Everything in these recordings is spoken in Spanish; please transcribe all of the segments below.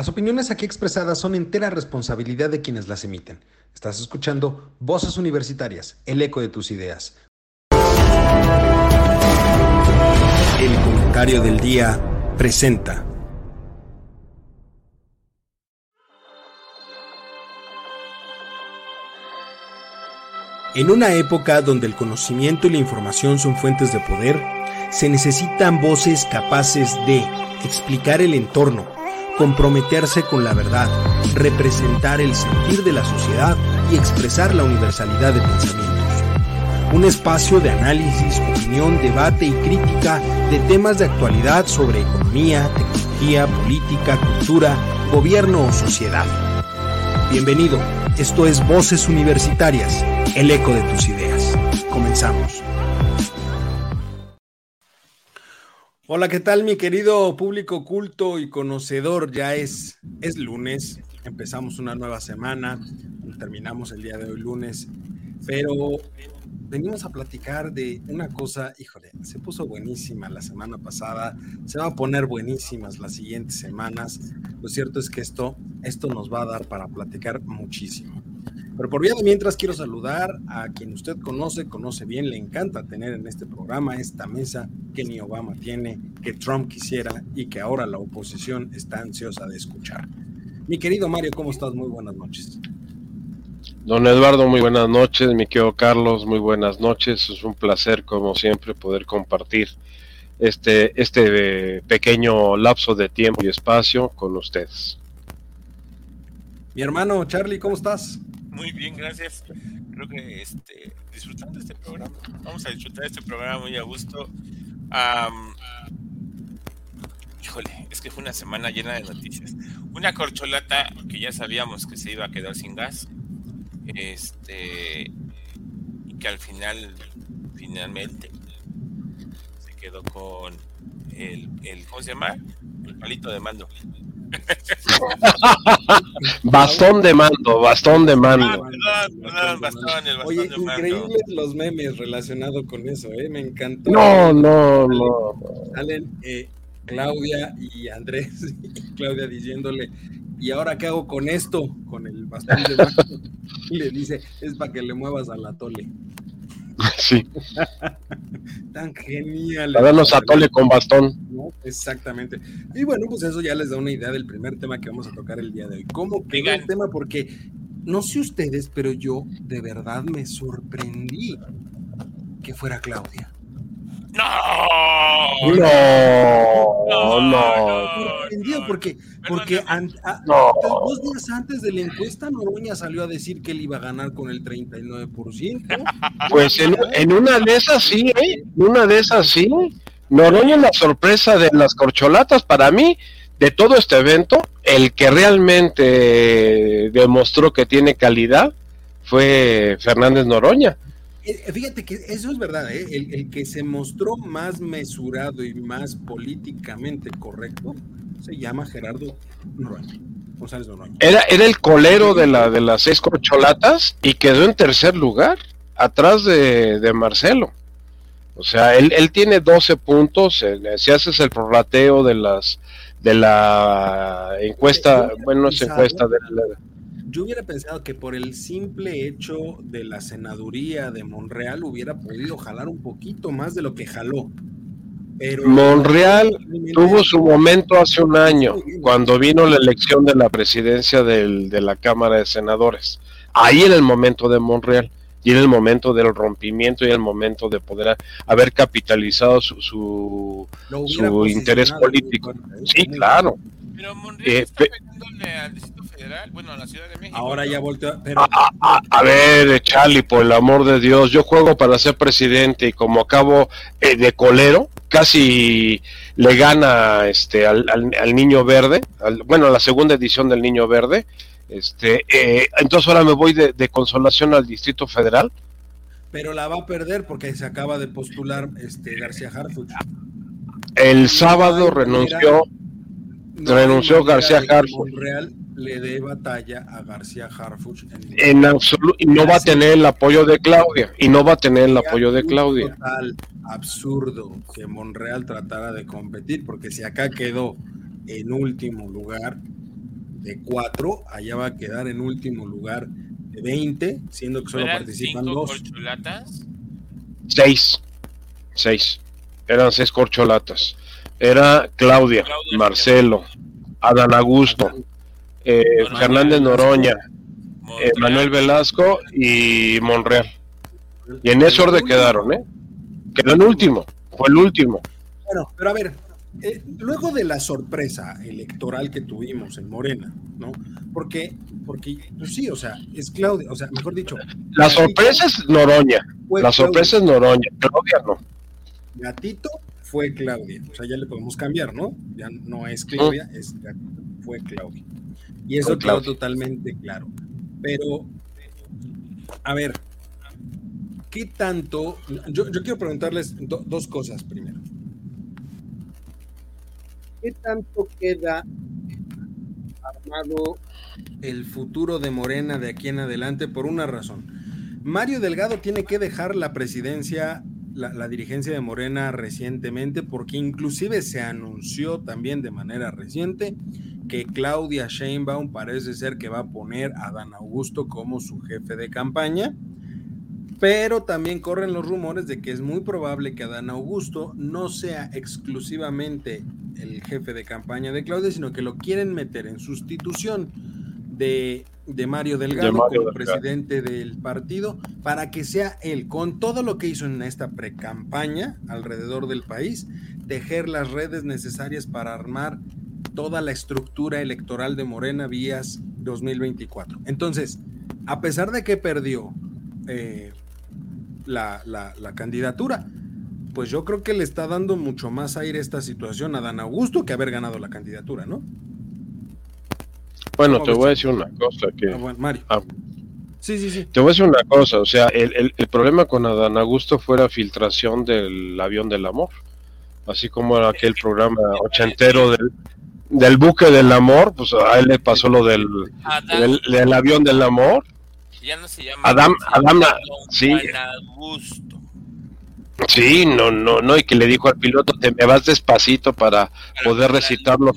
Las opiniones aquí expresadas son entera responsabilidad de quienes las emiten. Estás escuchando Voces Universitarias, el eco de tus ideas. El comentario del día presenta. En una época donde el conocimiento y la información son fuentes de poder, se necesitan voces capaces de explicar el entorno, comprometerse con la verdad, representar el sentir de la sociedad y expresar la universalidad de pensamientos. Un espacio de análisis, opinión, debate y crítica de temas de actualidad sobre economía, tecnología, política, cultura, gobierno o sociedad. Bienvenido, esto es Voces Universitarias, el eco de tus ideas. Comenzamos. Hola, ¿qué tal mi querido público culto y conocedor? Ya es, es lunes, empezamos una nueva semana, terminamos el día de hoy lunes, pero venimos a platicar de una cosa, híjole, se puso buenísima la semana pasada, se va a poner buenísimas las siguientes semanas. Lo cierto es que esto, esto nos va a dar para platicar muchísimo. Pero por vía de mientras quiero saludar a quien usted conoce, conoce bien, le encanta tener en este programa esta mesa que ni Obama tiene, que Trump quisiera y que ahora la oposición está ansiosa de escuchar. Mi querido Mario, ¿cómo estás? Muy buenas noches. Don Eduardo, muy buenas noches. Mi querido Carlos, muy buenas noches. Es un placer, como siempre, poder compartir este, este pequeño lapso de tiempo y espacio con ustedes. Mi hermano Charlie, ¿cómo estás? Muy bien, gracias. Creo que este, disfrutando este programa. Vamos a disfrutar este programa muy a gusto. híjole, es que fue una semana llena de noticias. Una corcholata que ya sabíamos que se iba a quedar sin gas. Este, y que al final, finalmente, se quedó con el, el ¿cómo se llama? El palito de mando. bastón de mando, bastón de mando. Oye, increíbles los memes relacionados con eso, ¿eh? Me encantó. No, no, no. Salen eh, Claudia y Andrés, y Claudia diciéndole, ¿y ahora qué hago con esto? Con el bastón de mando. Y le dice, es para que le muevas a la tole. Sí. Tan genial. Para darnos a tole con bastón. Exactamente. Y bueno, pues eso ya les da una idea del primer tema que vamos a tocar el día de hoy. ¿Cómo quedó el tema? Porque no sé ustedes, pero yo de verdad me sorprendí que fuera Claudia. No, no, no. Sorprendido porque, porque dos días antes de la encuesta Noroña salió a decir que él iba a ganar con el 39%. Pues en, en una de esas sí, ¿eh? una de esas sí. Noroña es la sorpresa de las corcholatas para mí, de todo este evento, el que realmente demostró que tiene calidad fue Fernández Noroña. Eh, eh, fíjate que eso es verdad, ¿eh? el, que se mostró más mesurado y más políticamente correcto se llama Gerardo Noroña. González Noroña. Era, era el colero de, la, de las seis corcholatas y quedó en tercer lugar, atrás de, de Marcelo. O sea, él, él tiene 12 puntos, si haces el prorrateo de las de la encuesta, bueno, no es encuesta de la, yo hubiera pensado que por el simple hecho de la senaduría de Monreal hubiera podido jalar un poquito más de lo que jaló. Pero Monreal tuvo su momento hace un año, cuando vino la elección de la presidencia de la Cámara de Senadores. Ahí era el momento de Monreal, y era el momento del rompimiento y el momento de poder haber capitalizado su, su, interés político. Sí, claro. Pero Monreal eh, está al bueno, la Ciudad de México. Ahora ya volteó. A, ver, Charlie, por el amor de Dios, yo juego para ser presidente y como acabo eh, de colero, casi le gana este al, Niño Verde, bueno, a la segunda edición del Niño Verde. Este, eh, entonces ahora me voy de, consolación al Distrito Federal. Pero la va a perder porque se acaba de postular este García Harfuch. El sábado renunció, renunció García Harfuch le dé batalla a García Harfuch. En, absoluto, y no va a tener el apoyo de Claudia, y no va a tener el apoyo de Claudia. Total absurdo que Monreal tratara de competir, porque si acá quedó en último lugar, de cuatro, allá va a quedar en último lugar de 20, siendo que solo participan cinco dos. corcholatas? Seis. Seis. Eran seis corcholatas. Era Claudia, Claudia, Marcelo, Adán Augusto, eh, Noroña, Fernández Noroña, eh, Montreal. Manuel Velasco y Monreal. Y en ese orden quedaron, ¿eh? Quedó en último. Fue el último. Bueno, pero a ver, eh, luego de la sorpresa electoral que tuvimos en Morena, ¿no? Porque, porque, pues sí, o sea, es Claudia, o sea, mejor dicho, La sorpresa es Noroña. La sorpresa es Noroña. Claudia no. Gatito fue Claudia. O sea, ya le podemos cambiar, ¿no? Ya no es Claudia, es Gatito, fue Claudia. Y eso quedó totalmente claro. Pero, a ver, ¿qué tanto? Yo, yo quiero preguntarles do- dos cosas primero. ¿Qué tanto queda armado el futuro de Morena de aquí en adelante por una razón? Mario Delgado tiene que dejar la presidencia, la, dirigencia de Morena recientemente, porque inclusive se anunció también de manera reciente que Claudia Sheinbaum parece ser que va a poner a Dan Augusto como su jefe de campaña, pero también corren los rumores de que es muy probable que Adán Augusto no sea exclusivamente el jefe de campaña de Claudia, sino que lo quieren meter en sustitución de, de Mario Delgado De Mario como Delgado. presidente del partido, para que sea él, con todo lo que hizo en esta pre-campaña alrededor del país, tejer las redes necesarias para armar toda la estructura electoral de Morena vías 2024. Entonces, a pesar de que perdió eh, la, la- la candidatura, pues yo creo que le está dando mucho más aire esta situación a Dan Augusto que haber ganado la candidatura, ¿no? Bueno, ¿Cómo te ves voy a decir una cosa que Ah, bueno, Mario. Ah. Sí, sí, sí. te voy a decir una cosa, o sea, el, el- el problema con Adán Augusto fue la filtración del avión del amor, así como era aquel programa ochentero del, del buque del amor, pues a él le pasó lo del, del, del avión del amor. ya no se llama. Adam- Adam- sí. Juan Augusto. Sí, no, no, no, y que le dijo al piloto, te me vas despacito para poder recitar los,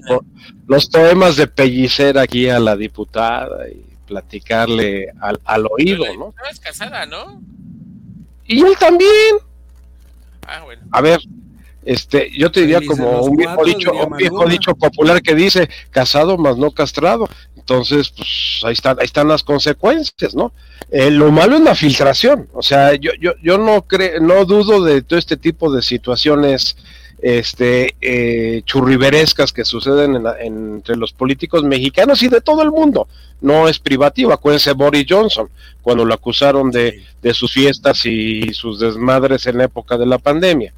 los poemas de Pellicer aquí a la diputada y platicarle al, al oído, ¿no? Estabas casada, ¿no? Y él también, Ah, bueno. a ver, este, yo te diría como un viejo cuatro, dicho, un viejo dicho popular que dice casado más no castrado. Entonces, pues ahí están, ahí están las consecuencias, ¿no? Eh, lo malo es la filtración. O sea, yo, yo, yo no creo, no dudo de todo este tipo de situaciones este eh, churriverescas que suceden en la- en- entre los políticos mexicanos y de todo el mundo. No es privativo. Acuérdense Boris Johnson, cuando lo acusaron de, de sus fiestas y sus desmadres en la época de la pandemia.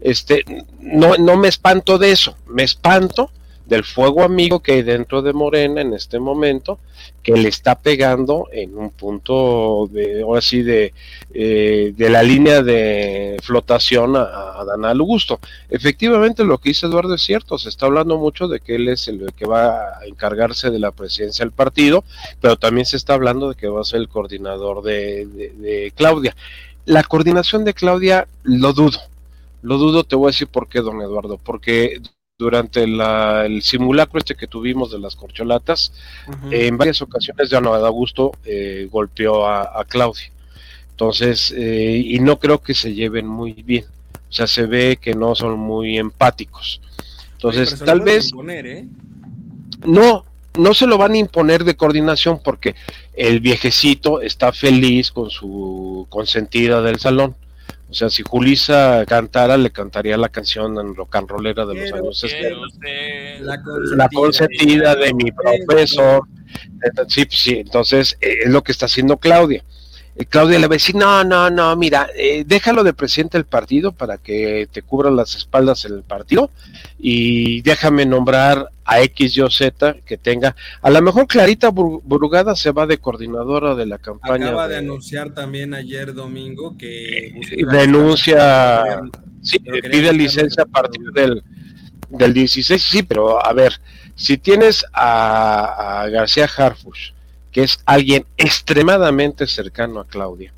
Este, no, no me espanto de eso, me espanto del fuego amigo que hay dentro de Morena en este momento, que le está pegando en un punto de, ahora sí, de, eh, de la línea de flotación a, a Dan Augusto. Efectivamente, lo que dice Eduardo es cierto, se está hablando mucho de que él es el que va a encargarse de la presidencia del partido, pero también se está hablando de que va a ser el coordinador de, Claudia. La coordinación de Claudia lo dudo, lo dudo, te voy a decir por qué, don Eduardo, porque durante la- el simulacro este que tuvimos de las corcholatas, en varias ocasiones ya no Augusto eh, golpeó a, a Claudia. Entonces, eh, y no creo que se lleven muy bien. O sea, se ve que no son muy empáticos. Entonces, tal vez imponer, ¿eh? no, no se lo van a imponer de coordinación porque el viejecito está feliz con su consentida del salón. O sea, si Julisa cantara, le cantaría la canción en rock and rollera de los años 60 Quiero ser La consentida de mi profesor. Sí, sí, entonces eh, es lo que está haciendo Claudia. Eh, Claudia le va a decir, no, no, no, mira, eh, déjalo de presidente del partido para que te cubran las espaldas en el partido y déjame nombrar a X, Y, Z que tenga. A lo mejor Clarita Bur- Burugada se va de coordinadora de la campaña. Acaba de de- anunciar también ayer domingo que denuncia, sí, pide licencia a partir del, del 16, sí, pero a ver, si tienes a, a García Harfush, que es alguien extremadamente cercano a Claudia,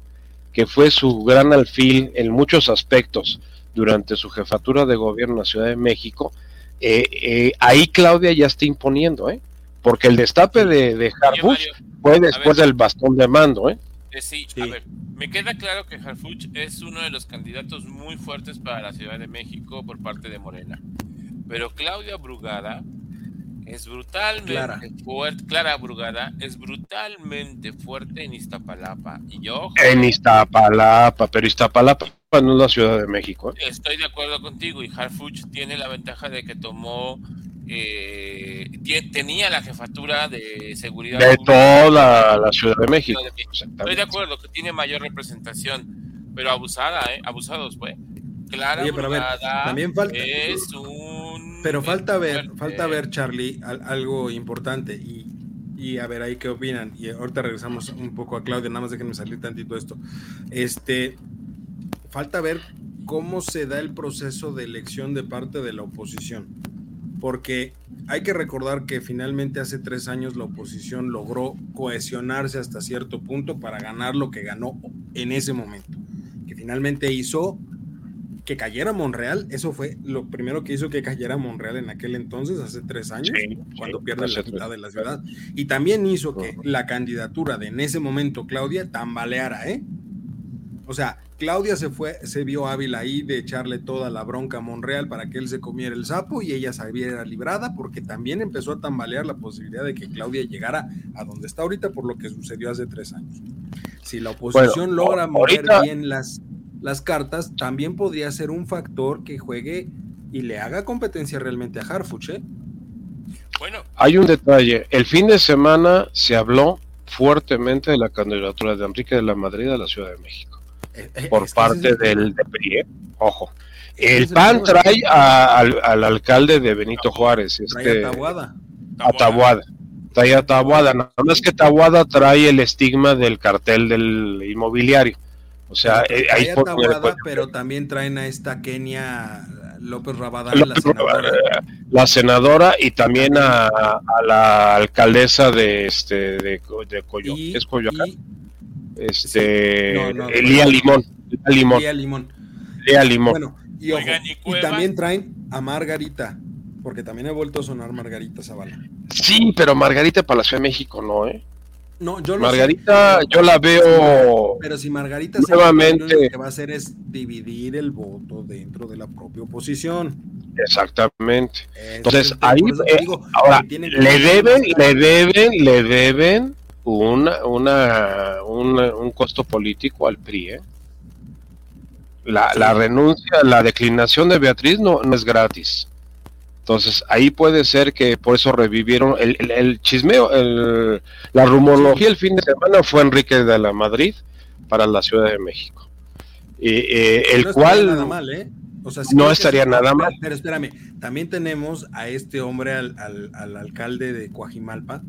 que fue su gran alfil en muchos aspectos durante su jefatura de gobierno en la Ciudad de México, eh, eh, ahí Claudia ya está imponiendo, ¿eh? porque el destape de, de Harfuch fue después del bastón de mando, ¿eh? Eh, sí, a ver, me queda claro que Harfuch es uno de los candidatos muy fuertes para la Ciudad de México por parte de Morena. Pero Claudia Brugada es brutalmente fuerte, Clara Brugada es brutalmente fuerte en Iztapalapa. Y yo. En Iztapalapa, pero Iztapalapa no es la Ciudad de México. ¿eh? Estoy de acuerdo contigo y Harfuch tiene la ventaja de que tomó eh, tenía la jefatura de seguridad de toda la, Ciudad de México. Estoy de acuerdo que tiene mayor representación, pero abusada, ¿eh? Abusados, pues. Clara también falta es un pero falta ver, falta ver Charlie algo importante y, y a ver ahí qué opinan. Y ahorita regresamos un poco a Claudia, nada más déjenme salir tantito esto. Este falta ver cómo se da el proceso de elección de parte de la oposición. Porque hay que recordar que finalmente hace tres años la oposición logró cohesionarse hasta cierto punto para ganar lo que ganó en ese momento, que finalmente hizo que cayera Monreal, eso fue lo primero que hizo que cayera Monreal en aquel entonces, hace tres años, cuando pierde la mitad de la ciudad, y también hizo que la candidatura de en ese momento Claudia tambaleara, ¿eh? O sea, Claudia se fue, se vio hábil ahí de echarle toda la bronca a Monreal para que él se comiera el sapo y ella saliera librada, porque también empezó a tambalear la posibilidad de que Claudia llegara a donde está ahorita por lo que sucedió hace tres años. Si la oposición logra mover bien las, las cartas, también podría ser un factor que juegue y le haga competencia realmente a Harfuch. ¿eh? Bueno, hay un detalle. El fin de semana se habló fuertemente de la candidatura de Enrique de la Madrid a la Ciudad de México. Eh, eh, por parte del PRI, ¿eh? ojo. El PAN trae al, alcalde de Benito Juárez, este, Tabuada. A Tabuada. Trae a Tabuada, nada más que Tabuada trae el estigma del cartel del inmobiliario. O sea, hay Tabuada, pero también traen a esta Kenia López Rabadán, la, senadora. La senadora y también a, la alcaldesa de este de, de ¿Es Coyoacán? este Elía Limón, Limón. Limón. Limón. Bueno, y, también traen a Margarita, porque también he vuelto a sonar Margarita Zavala. Sí, pero Margarita para la Ciudad de México no, ¿eh? No, yo Margarita, yo la veo. Pero si Margarita nuevamente lo que va a hacer es dividir el voto dentro de la propia oposición. Exactamente. Entonces ahí, eh, ahora le deben, le deben, le deben una, una, un costo político al PRI. ¿eh? La, la, renuncia, la declinación de Beatriz no, no, es gratis. Entonces ahí puede ser que por eso revivieron el, el, chismeo, el, la rumorología el fin de semana fue Enrique de la Madrid para la Ciudad de México. Eh, el cual nada mal, ¿eh? no estaría nada mal. Pero espérame, también tenemos a este hombre, al, al, al alcalde de Coajimalpa,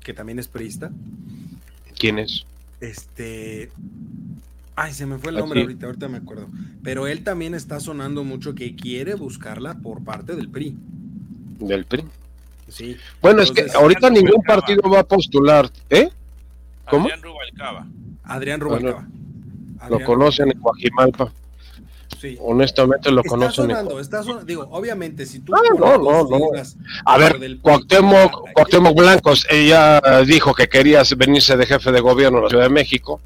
que también es priista. ¿Quién es? Este. Ay, se me fue el nombre ahorita, ahorita me acuerdo. Pero él también está sonando mucho que quiere buscarla por parte del PRI. ¿Del PRI? Sí. Bueno, es que ahorita ningún partido va a postular, ¿eh? ¿Cómo? Adrián Rubalcaba. Adrián Rubalcaba. lo conocen en Guajimalpa. Honestamente lo conocen. digo, obviamente, si tú. Ah, no, no, no. A ver, Cuauhtémoc, Cuauhtémoc Blancos, ella dijo que quería venirse de jefe de gobierno a la Ciudad de México.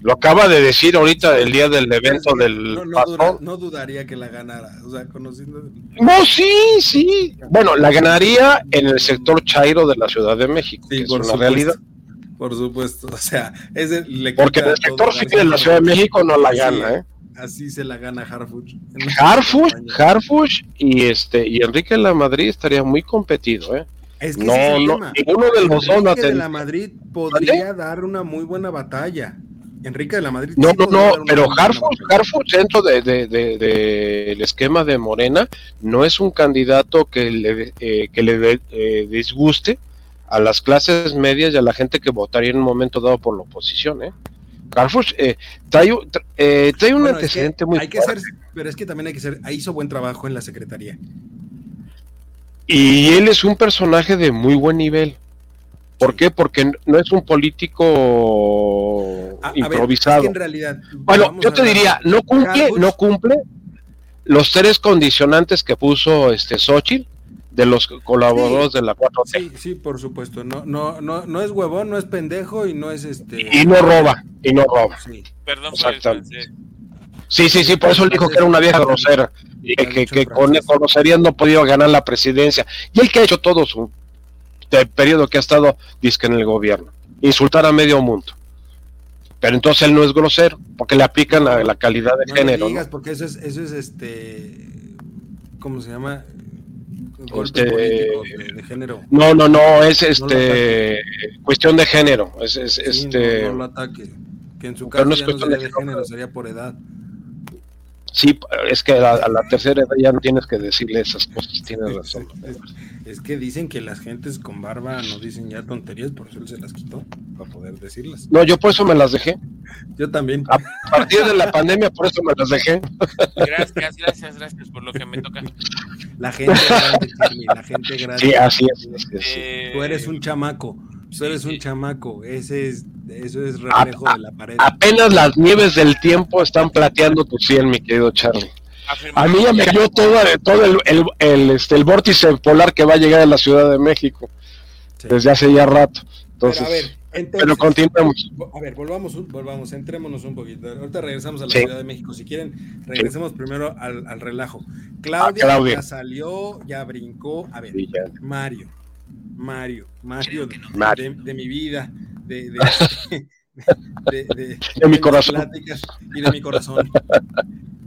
Lo acaba de decir ahorita el día del evento del no, no, dudaría que la ganara, o sea, conociendo. No, sí, sí. Bueno, la ganaría en el sector chairo de la Ciudad de México, que es una realidad. Por supuesto, o sea, es Porque en el sector de la Ciudad de México no la gana, ¿eh? así se la gana Harfuch. Harfuch, Harfuch y este y Enrique la Madrid estaría muy competido, ¿eh? Es que no, no, ninguno de los dos Enrique de la Madrid podría dar una muy buena batalla. Enrique de la Madrid. No, no, no, pero Harfuch, Harfuch dentro de, de, de, esquema de Morena no es un candidato que le, eh, que le eh, disguste a las clases medias y a la gente que votaría en un momento dado por la oposición, ¿eh? Carrefour eh, trae, eh, trae, un antecedente muy hay que ser, pero es que también hay que ser, hizo buen trabajo en la secretaría. Y él es un personaje de muy buen nivel. ¿Por qué? Porque no es un político improvisado. en realidad, bueno, yo te diría, no cumple, no cumple los tres condicionantes que puso este Xochitl de los colaboradores de la 4T. Sí, sí, por supuesto. No, no, no, no es huevón, no es pendejo y no es este. Y no roba, y no roba. Sí. Perdón por el Sí, sí, sí, por eso él dijo que era una vieja grosera y que, que con, groserías no podía ganar la presidencia. Y él que ha hecho todo su periodo que ha estado, dice en el gobierno, insultar a medio mundo. Pero entonces él no es grosero, porque le aplican la, la calidad de género. No digas, porque eso es, eso es este, ¿cómo se llama? Este, de, género. No, no, no, es este cuestión de género. Es, es este. No, lo ataque. Que en su caso no es cuestión de, género, sería por edad. Sí, es que a la, tercera edad ya no tienes que decirle esas cosas, tienes razón. Es, que dicen que las gentes con barba no dicen ya tonterías, por eso él se las quitó, para poder decirlas. No, yo por eso me las dejé. Yo también. A partir de la pandemia, por eso me las dejé. Gracias, gracias, gracias por lo que me toca. La gente grande, la gente grande. Sí, así es. Eh, Tú eres un chamaco Tú eres un chamaco, ese es, eso es reflejo de la pared. Apenas las nieves del tiempo están plateando tu cielo, mi querido Charlie. A mí ya me cayó todo, todo el, el, el, este, el vórtice polar que va a llegar a la Ciudad de México desde hace ya rato. Entonces, pero, a ver, entonces, continuemos. A ver, volvamos, volvamos, entrémonos un poquito. Ahorita regresamos a la Ciudad de México. Si quieren, regresemos primero al, al relajo. Claudia, ah, Claudia, ya salió, ya brincó. A ver, Mario. Mario, Mario, de, mi vida, de, de, mi corazón. y de mi corazón.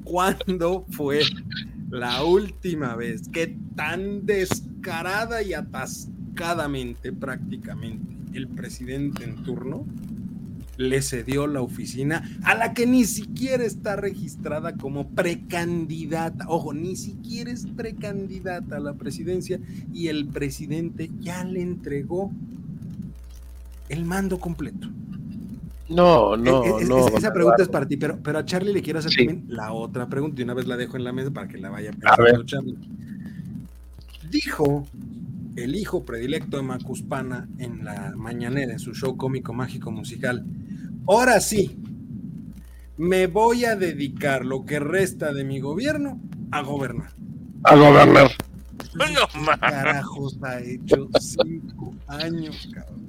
¿Cuándo fue la última vez que tan descarada y atascadamente prácticamente el presidente en turno le cedió la oficina a la que ni siquiera está registrada como precandidata. Ojo, ni siquiera es precandidata a la presidencia y el presidente ya le entregó el mando completo. No, no, no. esa pregunta es para ti, pero, pero a Charlie le quiero hacer también la otra pregunta y una vez la dejo en la mesa para que la vaya pensando Charlie. Dijo el hijo predilecto de Macuspana en la mañanera, en su show cómico mágico musical. Ahora sí, me voy a dedicar lo que resta de mi gobierno a gobernar. A gobernar. No, ¿Qué carajos ha hecho cinco años, cabrón?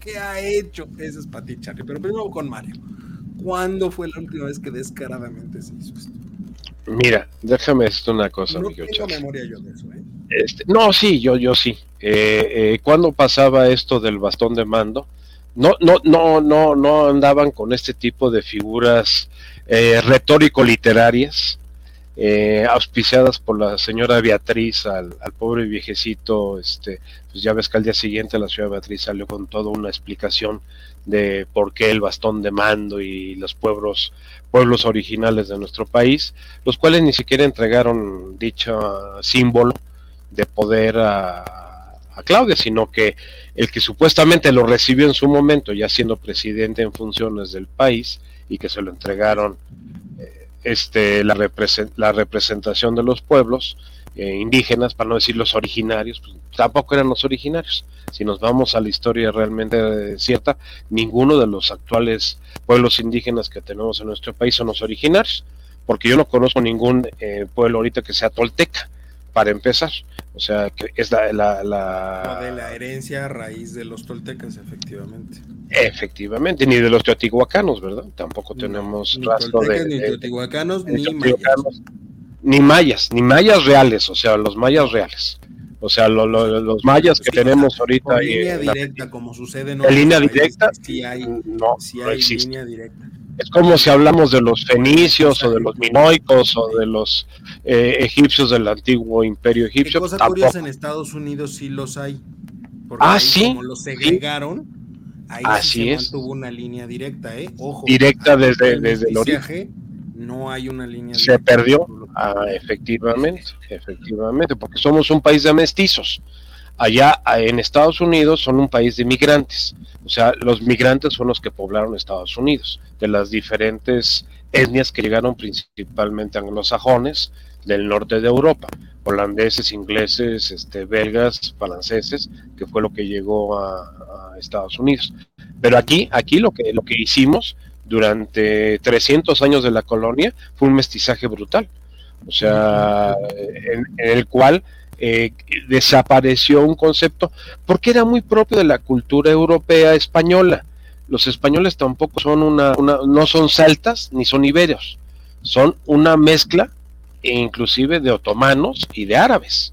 ¿Qué ha hecho? Ese es para ti, Charlie. Pero primero con Mario. ¿Cuándo fue la última vez que descaradamente se hizo esto? Mira, déjame decirte una cosa. No tengo memoria yo de eso, ¿eh? Este, no, sí, yo, yo sí. Eh, eh, cuando pasaba esto del bastón de mando, no, no, no, no, no andaban con este tipo de figuras eh, retórico-literarias, eh, auspiciadas por la señora Beatriz al, pobre viejecito, este, pues ya ves que al día siguiente la señora Beatriz salió con toda una explicación de por qué el bastón de mando y los pueblos, pueblos originales de nuestro país, los cuales ni siquiera entregaron dicho símbolo de poder a, a Claudia, sino que el que supuestamente lo recibió en su momento, ya siendo presidente en funciones del país, y que se lo entregaron eh, este, la, la, representación de los pueblos eh, indígenas, para no decir los originarios, pues, tampoco eran los originarios. Si nos vamos a la historia realmente cierta, ninguno de los actuales pueblos indígenas que tenemos en nuestro país son los originarios, porque yo no conozco ningún eh, pueblo ahorita que sea tolteca para empezar. O sea, que es la... la, de la herencia a raíz de los toltecas, efectivamente. Efectivamente, ni de los teotihuacanos, ¿verdad? Tampoco tenemos ni rastro de... Ni teotihuacanos, ni, mayas. Ni mayas, ni mayas reales, o sea, los mayas reales. O sea, los mayas que tenemos ahorita... En línea directa, como sucede en, en línea directa, sí hay, no, sí hay línea directa. Es como si hablamos de los fenicios o de los minoicos o de los eh, egipcios del antiguo imperio egipcio. Cosa curiosa, en Estados Unidos sí los hay. ah, sí. Como los segregaron, ahí Así se mantuvo una línea directa, ¿eh? Ojo. Directa desde, desde el origen. No hay una línea Se perdió. Ah, efectivamente, efectivamente, porque somos un país de mestizos. Allá en Estados Unidos son un país de migrantes. O sea, los migrantes son los que poblaron Estados Unidos, de las diferentes etnias que llegaron principalmente anglosajones del norte de Europa, holandeses, ingleses, este, belgas, franceses, que fue lo que llegó a, Estados Unidos. Pero aquí, aquí lo que, lo que hicimos durante 300 años de la colonia fue un mestizaje brutal, o sea, en, el cual eh, desapareció un concepto porque era muy propio de la cultura europea española. Los españoles tampoco son una, no son celtas ni son iberios, son una mezcla inclusive de otomanos y de árabes.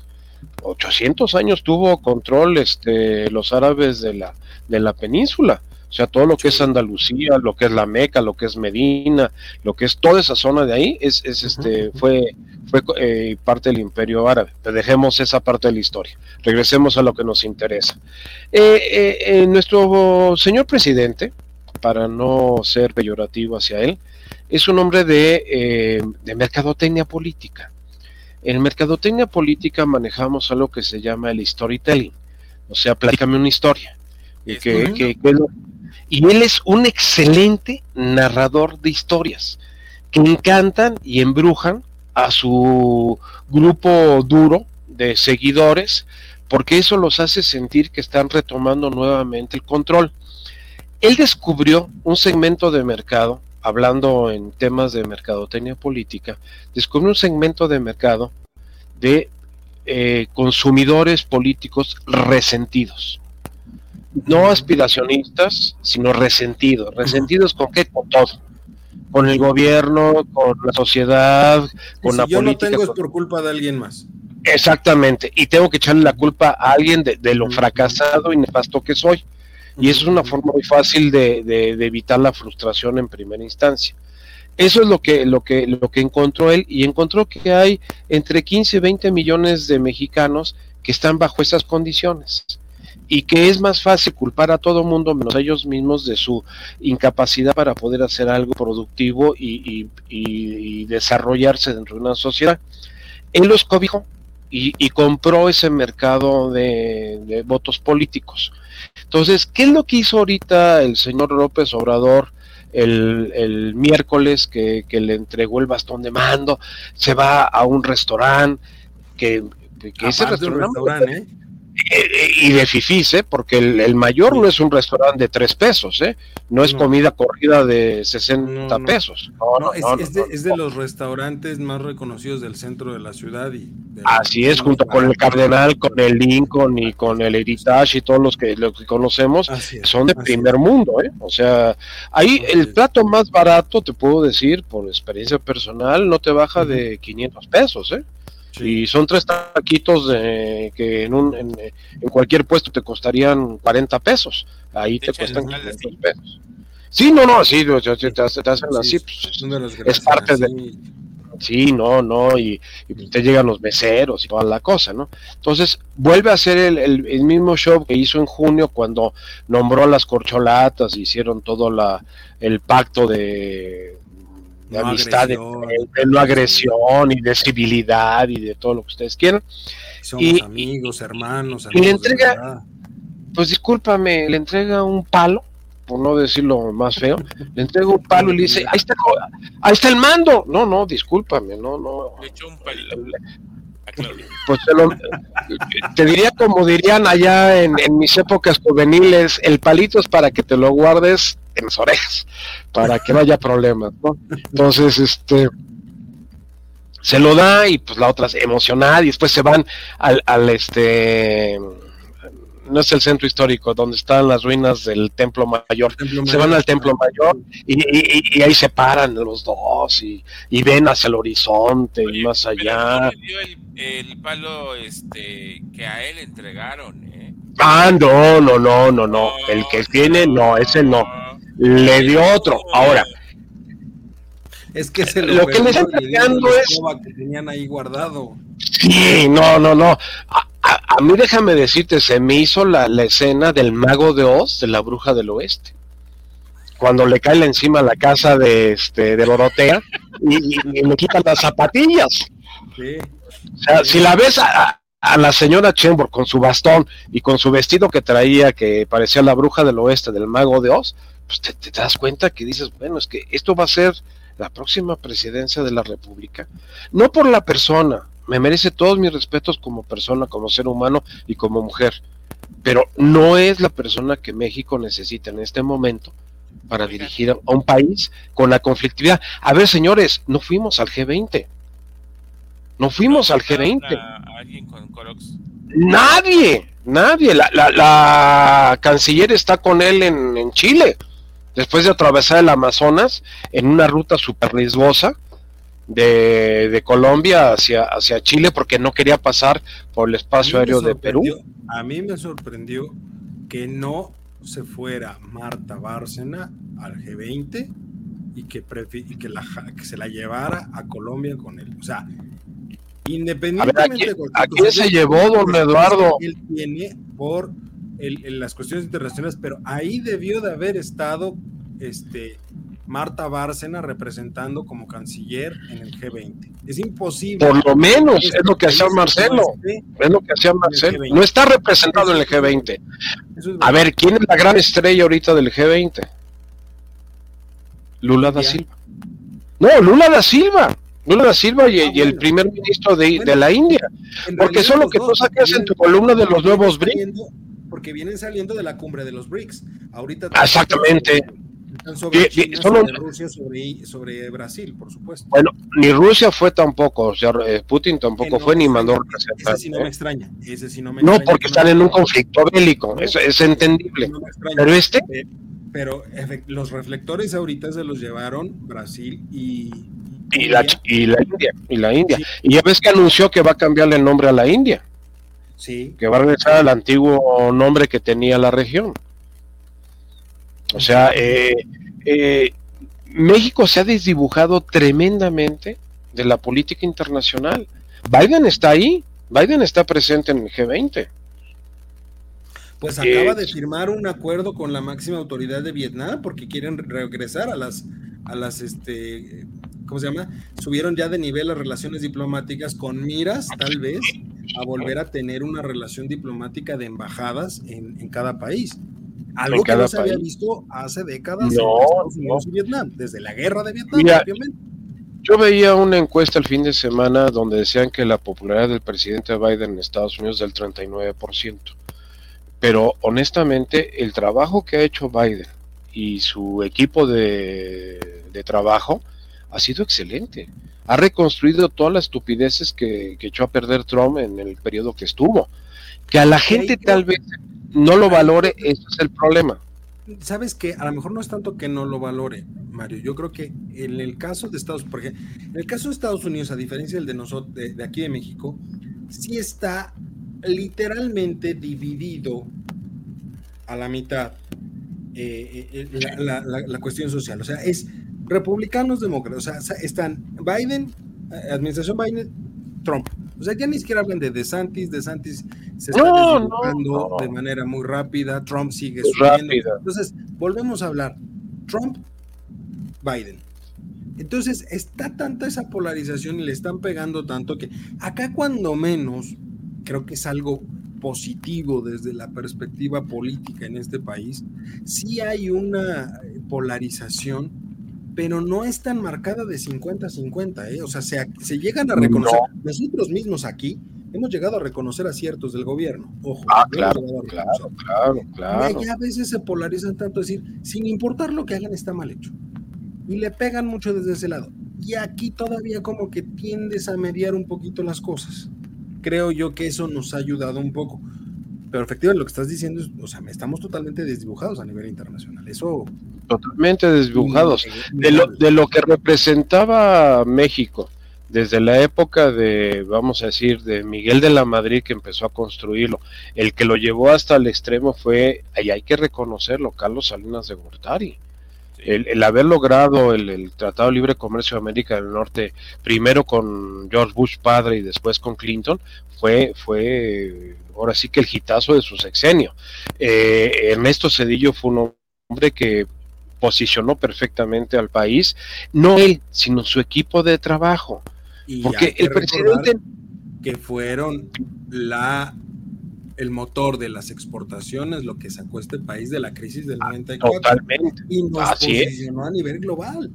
800 años tuvo control este, los árabes de la, de la península. O sea, todo lo que es Andalucía, lo que es la Meca, lo que es Medina, lo que es toda esa zona de ahí, es, es este, fue, fue eh, parte del imperio árabe. dejemos esa parte de la historia. Regresemos a lo que nos interesa. Eh, eh, nuestro señor presidente, para no ser peyorativo hacia él, es un hombre de, de mercadotecnia política. En mercadotecnia política manejamos algo que se llama el storytelling. O sea, platícame una historia. Y que, que, y él es un excelente narrador de historias que encantan y embrujan a su grupo duro de seguidores porque eso los hace sentir que están retomando nuevamente el control. Él descubrió un segmento de mercado, hablando en temas de mercadotecnia política, descubrió un segmento de mercado de eh, consumidores políticos resentidos no aspiracionistas, sino resentidos. ¿Resentidos con qué? Con todo. Con el gobierno, con la sociedad, con la yo política. Yo no tengo es por culpa de alguien más. Exactamente, y tengo que echarle la culpa a alguien de, lo fracasado y nefasto que soy. Y eso es una forma muy fácil de, de, evitar la frustración en primera instancia. Eso es lo que, lo, que, lo que encontró él y encontró que hay entre 15 y 20 millones de mexicanos que están bajo esas condiciones y que es más fácil culpar a todo mundo menos a ellos mismos de su incapacidad para poder hacer algo productivo y, desarrollarse dentro de una sociedad. Él los cobijó y, compró ese mercado de, votos políticos. Entonces, ¿qué es lo que hizo ahorita el señor López Obrador? El, miércoles que, le entregó el bastón de mando, se va a un restaurante que, que ese restaurante, ¿eh? Y de fifís, ¿eh? porque el, mayor no es un restaurante de tres pesos, ¿eh? no es comida corrida de 60 pesos. No, es, de, los restaurantes más reconocidos del centro de la ciudad. y Así es, junto con el Cardenal, con el Lincoln y con el Heritage y todos los que, los que conocemos, son de primer mundo. ¿eh? O sea, ahí el plato más barato, te puedo decir, por experiencia personal, no te baja de 500 pesos. ¿eh? Y son tres taquitos de, que en, un, en, cualquier puesto te costarían 40 pesos. Ahí te, cuestan 500 pesos. Sí, no, no, sí, te, hacen así. Pues, es parte de... Sí, no, no, y, te llegan los meseros y toda la cosa, ¿no? Entonces, vuelve a hacer el, el, mismo show que hizo en junio cuando nombró a las corcholatas, hicieron todo la, el pacto de, de amistad, de, no agresión y de civilidad y de todo lo que ustedes quieran. Somos amigos, hermanos. y le entrega, pues discúlpame, le entrega un palo, por no decirlo más feo, le entrega un palo y le dice, ahí está, ahí está el mando. No, no, discúlpame, no, no. Le echó un palo. Pues te, diría como dirían allá en, en mis épocas juveniles, el palito es para que te lo guardes en las orejas para que no haya problemas, ¿no? Entonces, este se lo da y pues la otra se emociona y después se van al, al este no es el centro histórico, donde están las ruinas del Templo Mayor. se van al Templo Mayor y, ahí se paran los dos y, ven hacia el horizonte y más allá. No dio el, palo este, que a él entregaron, ¿eh? Ah, no, no, no, no, no. El que tiene, no, ese no le dio otro. Ahora, es que se lo, que le está entregando es que tenían ahí guardado. Sí, no, no, no. A, mí déjame decirte, se me hizo la, escena del mago de Oz, de la bruja del oeste. Cuando le cae encima la casa de este de Dorotea y, le quitan las zapatillas. Sí. O sea, si la ves a, a la señora Chembor con su bastón y con su vestido que traía que parecía la bruja del oeste del mago de Oz, pues te, das cuenta que dices, bueno, es que esto va a ser la próxima presidencia de la República. No por la persona, me merece todos mis respetos como persona, como ser humano y como mujer, pero no es la persona que México necesita en este momento para dirigir a un país con la conflictividad. A ver, señores, no fuimos al G20. No fuimos al G20 alguien con Corox? Nadie, nadie. La, la, la canciller está con él en, en, Chile, después de atravesar el Amazonas en una ruta súper riesgosa de, de, Colombia hacia, hacia Chile porque no quería pasar por el espacio aéreo de Perú. A mí me sorprendió que no se fuera Marta Bárcena al G20 y que, y que, la, que se la llevara a Colombia con él. O sea, independientemente ver, ¿a quién, ¿a quién se llevó, don Eduardo? Él tiene por el, el, las cuestiones internacionales, pero ahí debió de haber estado este, Marta Bárcena representando como canciller en el G20. Es imposible. Por lo menos es lo que hacía Marcelo. Es lo que hacía Marcelo. No está representado en el G20. A ver, ¿quién es la gran estrella ahorita del G20? Lula da Silva. No, Lula da Silva. Lula da Silva y, y el primer ministro de, de la India. Porque eso es lo que tú sacas en tu columna de los nuevos BRICS. Porque vienen saliendo de la cumbre de los BRICS. Ahorita Exactamente. Sobre, China, sobre Rusia, sobre, sobre, Brasil, por supuesto. Bueno, ni Rusia fue tampoco, o sea, Putin tampoco no fue ni mandó representantes. Ese sí no me extraña. Ese sí no, me no extraña porque están en un conflicto bélico, es entendible. Pero este. Eh, pero los reflectores ahorita se los llevaron Brasil y. Y la, y la India. Y la India. Sí. Y ya ves que anunció que va a cambiarle el nombre a la India. Sí. Que va a regresar al antiguo nombre que tenía la región. O sea, eh, eh, México se ha desdibujado tremendamente de la política internacional. Biden está ahí, Biden está presente en el G20. Pues acaba de firmar un acuerdo con la máxima autoridad de Vietnam porque quieren regresar a las, a las, este, ¿cómo se llama? Subieron ya de nivel las relaciones diplomáticas con miras, tal vez, a volver a tener una relación diplomática de embajadas en, en cada país. Algo que no se había visto hace décadas no, en Estados Unidos no. y Vietnam, desde la guerra de Vietnam, Mira, obviamente. Yo veía una encuesta el fin de semana donde decían que la popularidad del presidente Biden en Estados Unidos es del 39%. Pero honestamente, el trabajo que ha hecho Biden y su equipo de, de trabajo ha sido excelente. Ha reconstruido todas las estupideces que, que echó a perder Trump en el periodo que estuvo. Que a la gente tal vez no lo valore, ese es el problema. Sabes que a lo mejor no es tanto que no lo valore, Mario. Yo creo que en el caso de Estados porque en el caso de Estados Unidos, a diferencia del de nosotros, de, de aquí de México, sí está literalmente dividido a la mitad eh, eh, la, la, la, cuestión social. O sea, es republicanos, demócratas. O sea, están Biden, eh, administración Biden, Trump. O sea, ya ni siquiera hablan de DeSantis, DeSantis se está no, desdibujando no, no. de manera muy rápida, Trump sigue Muy subiendo. rápida. Entonces, volvemos a hablar. Trump, Biden. Entonces, está tanta esa polarización y le están pegando tanto que acá cuando menos, creo que es algo positivo desde la perspectiva política en este país, sí hay una polarización pero no es tan marcada de 50-50, ¿eh? o sea, se, se, llegan a reconocer, no. nosotros mismos aquí hemos llegado a reconocer aciertos del gobierno, ojo. Ah, claro, claro, claro, claro. Y a veces se polarizan tanto, es decir, sin importar lo que hagan está mal hecho. Y le pegan mucho desde ese lado. Y aquí todavía como que tiendes a mediar un poquito las cosas. Creo yo que eso nos ha ayudado un poco. Pero efectivamente lo que estás diciendo es, o sea, estamos totalmente desdibujados a nivel internacional. Eso totalmente desdibujados. De lo, de lo que representaba México desde la época de, vamos a decir, de Miguel de la Madrid que empezó a construirlo, el que lo llevó hasta el extremo fue, y hay que reconocerlo, Carlos Salinas de Gortari. El, el, haber logrado el, el, Tratado de Libre Comercio de América del Norte, primero con George Bush padre y después con Clinton, fue, fue ahora sí que el hitazo de su sexenio. Eh, Ernesto Cedillo fue un hombre que posicionó perfectamente al país, no él, sino su equipo de trabajo. Y porque el presidente que fueron la el motor de las exportaciones, lo que sacó este país de la crisis del 94. Totalmente. Y nos Así posicionó es. a nivel global.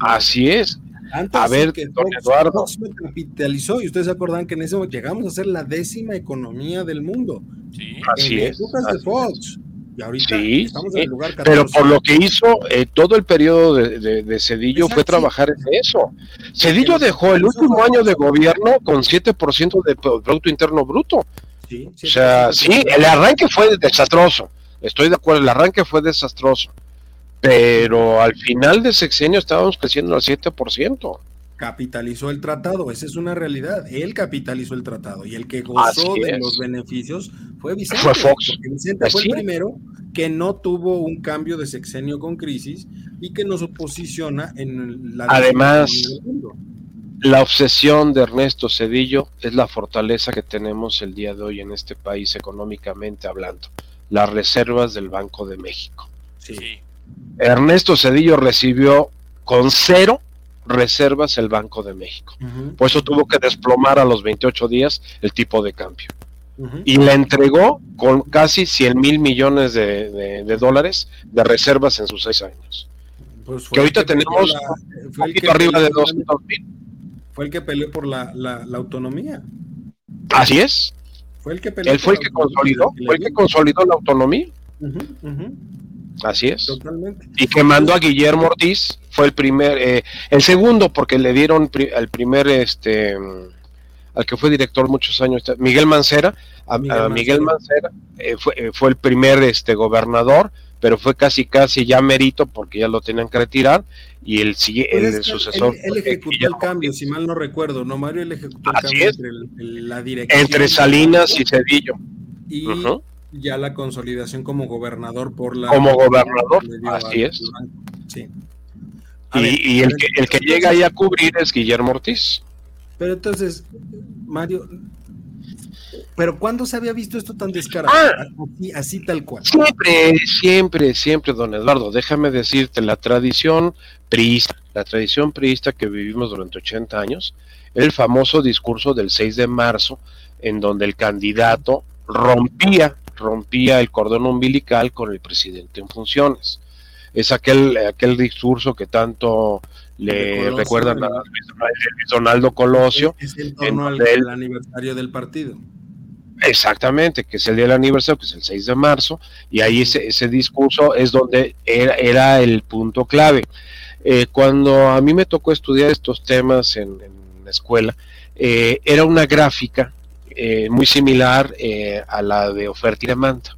Así es. Antes a ver, que don Eduardo. Capitalizó y ustedes se acordan que en ese momento llegamos a ser la décima economía del mundo. Sí. Así es. épocas así de Fox. Y ahorita Sí, estamos en el lugar 14. pero por lo que hizo eh, todo el periodo de, de- de Cedillo fue trabajar en eso. Cedillo lo- dejó el último año de gobierno con 7% de Pro- Producto Interno Bruto. Sí, O sea, sí, el arranque fue desastroso. Estoy de acuerdo, el arranque fue desastroso. Pero al final de sexenio estábamos creciendo al 7%. capitalizó el tratado, esa es una realidad. Él capitalizó el tratado y el que gozó Así de es. los beneficios fue Vicente. Fue Fox. porque Vicente fue el primero que no tuvo un cambio de sexenio con crisis y que nos posiciona en la Además, del mundo. La obsesión de Ernesto Cedillo es la fortaleza que tenemos el día de hoy en este país económicamente hablando. Las reservas del Banco de México. Sí. Ernesto Cedillo recibió con cero reservas el Banco de México. Ujú, Por eso tuvo que desplomar a los 28 días el tipo de cambio. Y le entregó con casi 100 mil millones de, de- de dólares de reservas en sus seis años. Pues Que ahorita tenemos la- Un fue el que poquito arriba de peleó- 200 mil. Fue el que peleó por la, la- la autonomía. Así es. Fue el que peleó Él fue el que consolidó, fue el que consolidó la autonomía. Así es. Totalmente. Y que mandó a Guillermo Ortiz, fue el primer, eh, el segundo, porque le dieron pri- al primer, este, al que fue director muchos años, Miguel Mancera, a a Miguel Mancera, eh, fue, eh, fue el primer este gobernador, pero fue casi casi ya merito porque ya lo tenían que retirar, y el, el, que sucesor. Él, ejecutó el cambio, Ortiz. si mal no recuerdo, ¿no, Mario? Él ejecutó el Así cambio es. entre el- el- la dirección. Entre Salinas y Cedillo. y. ya la consolidación como gobernador por la. Como gobernador, así es. Sí. A Y, ver, y el, que, el que llega ahí a cubrir es Guillermo Ortiz. Pero entonces, Mario, ¿pero cuándo se había visto esto tan descarado? Ah. Así, así tal cual. Siempre, siempre, siempre, don Eduardo, déjame decirte, la tradición priista, la tradición priista que vivimos durante 80 años, el famoso discurso del 6 de marzo, en donde el candidato rompía, rompía el cordón umbilical con el presidente en funciones. Es aquel, aquel discurso que tanto le Colosio, recuerdan a Donaldo Colosio, Es en torno al, él- al aniversario del partido. Exactamente, que es el día del aniversario, que es el 6 de marzo, y ahí ese, ese discurso es donde era, era el punto clave. Eh, cuando a mí me tocó estudiar estos temas en, en la escuela, eh, era una gráfica eh, muy similar eh, a la de oferta y demanda,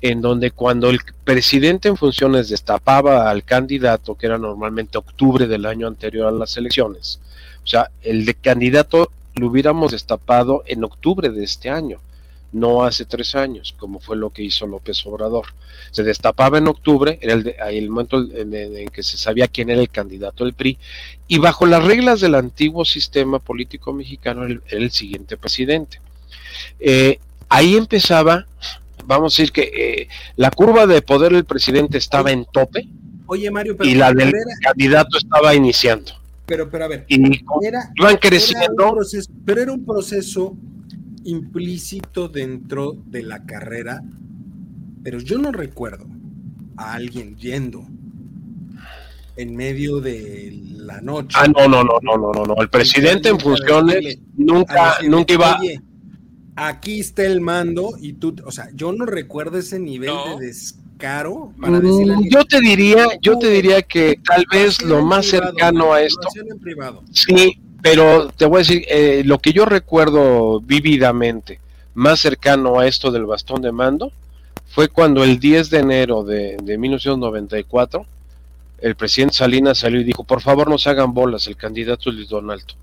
en donde cuando el presidente en funciones destapaba al candidato, que era normalmente octubre del año anterior a las elecciones, o sea, el de candidato lo hubiéramos destapado en octubre de este año, no hace tres años, como fue lo que hizo López Obrador. Se destapaba en octubre, era el, de- el momento en, que se sabía quién era el candidato del PRI, y bajo las reglas del antiguo sistema político mexicano era el siguiente presidente. Eh, ahí empezaba, vamos a decir que eh, la curva de poder del presidente estaba en tope Oye, Mario, pero, y la del era- candidato estaba iniciando. pero, pero a ver, Y era, iban creciendo. proceso- pero era un proceso implícito dentro de la carrera, pero yo no recuerdo a alguien yendo en medio de la noche. Ah, no, no, no, no, no, no, no. El presidente en funciones nunca, nunca iba. "Oye, aquí está el mando y tú, o sea, yo no recuerdo ese nivel No. de descaro para decirle Mm, Yo te diría, yo te diría que tal "Lo vez lo más privado, cercano a esto, en privado. sí, pero te voy a decir, eh, lo que yo recuerdo vívidamente, más cercano a esto del bastón de mando, fue cuando el 10 de enero de, de 1994, el presidente Salinas salió y dijo, por favor no se hagan bolas, el candidato es Luis Donaldo,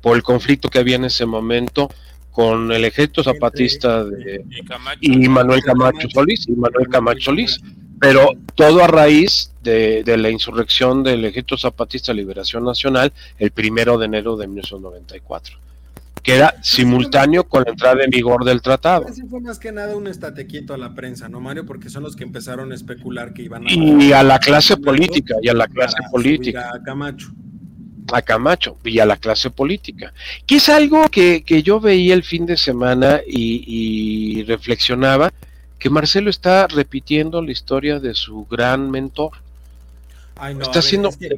por el conflicto que había en ese momento con el ejército zapatista de, Y Camacho. y Manuel Camacho Solís, y Manuel Camacho Solís, pero todo a raíz de, de la insurrección del Ejército Zapatista de Liberación Nacional el primero de enero de 1994, que era simultáneo con la entrada en vigor del tratado. Ese fue más que nada un estate quieto a la prensa, ¿no, Mario? Porque son los que empezaron a especular que iban a... Y a la clase política, y a la clase política. A Camacho. A Camacho y a la clase política, que es algo que, que yo veía el fin de semana y, y reflexionaba que Marcelo está repitiendo la historia de su gran mentor. Ay, no, Está haciendo es que,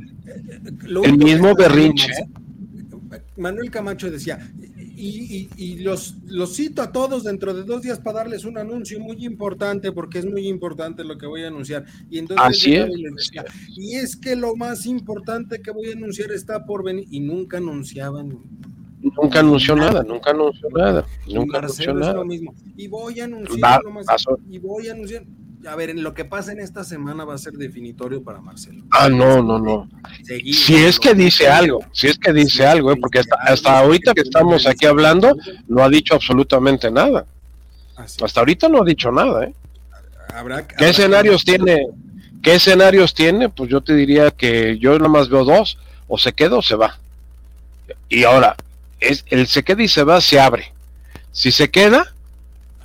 lo el mismo berrinche. Manuel Camacho decía, y, los, los cito a todos dentro de dos días para darles un anuncio muy importante, porque es muy importante lo que voy a anunciar. Y entonces Así es. Y, es que lo más importante que voy a anunciar está por venir, y nunca anunciaban. Nunca anunció nada, nunca anunció nada. Nunca anunció nada. lo mismo. Y voy a anunciar lo más, y voy a anunciar a ver, en lo que pasa en esta semana va a ser definitorio para Marcelo. Ah, no, no, no. si es que dice algo, si es que dice algo, ¿eh? porque hasta, hasta ahorita que estamos aquí hablando, no ha dicho absolutamente nada. Hasta ahorita no ha dicho nada, ¿eh? ¿Qué escenarios tiene? ¿Qué escenarios tiene? Pues yo te diría que yo nada más veo dos, o se queda o se va. Y ahora, es, el se queda y se va se abre. Si se queda,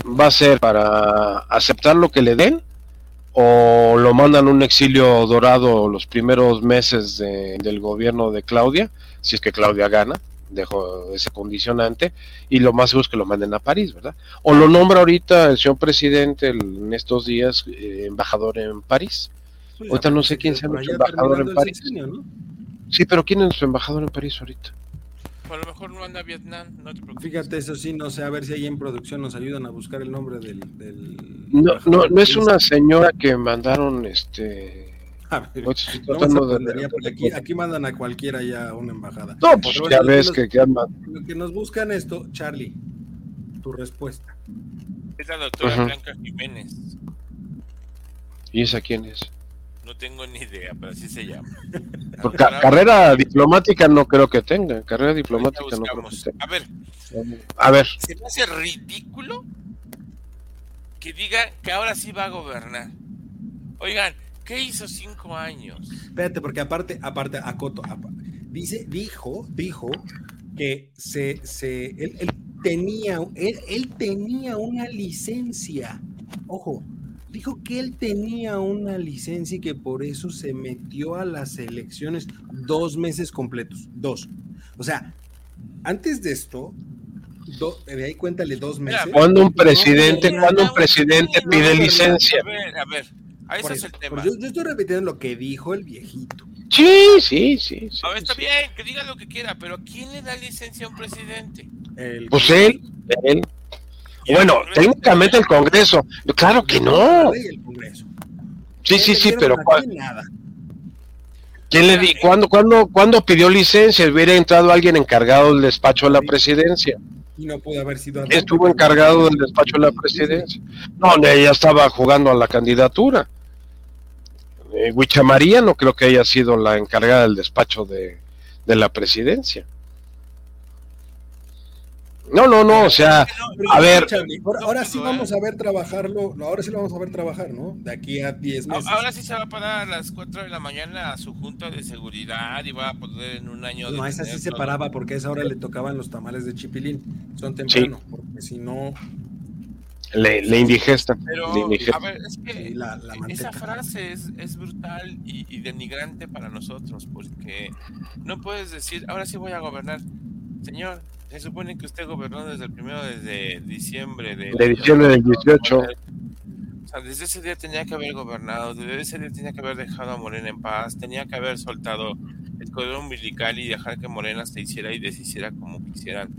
va a ser para aceptar lo que le den o lo mandan a un exilio dorado los primeros meses del gobierno de Claudia, si es que Claudia gana, dejo ese condicionante, y lo más seguro es que lo manden a París, ¿verdad? O lo nombra ahorita el señor presidente en estos días eh, embajador en París. ahorita no sé quién sea nuestro embajador en París. Sí, pero ¿quién es su embajador en París ahorita? A lo mejor no anda a Vietnam, no te preocupes. Fíjate, eso sí, no sé, a ver si ahí en producción nos ayudan a buscar el nombre del... no, no, no es una señora que mandaron, este... aquí, aquí, mandan a cualquiera ya a una embajada. No, pues ya ves que, que, Lo que nos buscan esto, Charlie, tu respuesta. Es la doctora Blanca Jiménez. ¿Y esa quién es? No tengo ni idea, pero así se llama. carrera diplomática no creo que tenga. Carrera diplomática no creo que tenga. A ver. A ver. Se me hace ridículo que diga que ahora sí va a gobernar. Oigan, ¿qué hizo cinco años? Espérate, porque aparte, aparte, Acoto, dice, dijo, dijo que se, se, él, tenía, él, él tenía una licencia. Ojo, dijo que él tenía una licencia y que por eso se metió a las elecciones dos meses completos, dos. O sea, antes de esto, de ahí cuéntale dos meses. Cuando un presidente, cuando un presidente pide licencia. A ver, a ver, ahí es el tema. Yo, estoy repitiendo lo que dijo el viejito. Sí, sí, sí. a ver, está bien, que diga lo que quiera, pero ¿quién le da licencia a un presidente? pues él, él. Bueno, técnicamente el Congreso. Claro que no. Sí, sí, sí, pero ¿Quién le di? ¿Cuándo, cuándo, ¿Cuándo pidió licencia? Hubiera entrado alguien encargado del despacho de la presidencia. Y no pudo haber sido. Estuvo encargado del despacho de la presidencia. No, ella estaba jugando a la candidatura. Eh, Huicha María no creo que haya sido la encargada del despacho de, de la presidencia. No, no, no, o sea, a ver. Ahora sí vamos a ver trabajarlo, ahora sí lo vamos a ver trabajar, ¿no? De aquí a 10 meses. Ahora sí se va a parar a las 4 de la mañana a su junta de seguridad y va a poder en un año. No, esa sí se paraba porque a esa hora le tocaban los tamales de chipilín. Son temprano, porque si no. Le, le indigesta. Pero, a ver, es que esa frase es, es brutal y, y denigrante para nosotros, porque no puedes decir, ahora sí voy a gobernar. Señor, se supone que usted gobernó desde el primero de diciembre de, de diciembre del 18. O sea, desde ese día tenía que haber gobernado, desde ese día tenía que haber dejado a Morena en paz, tenía que haber soltado el cordón umbilical y dejar que Morena se hiciera y deshiciera como quisieran.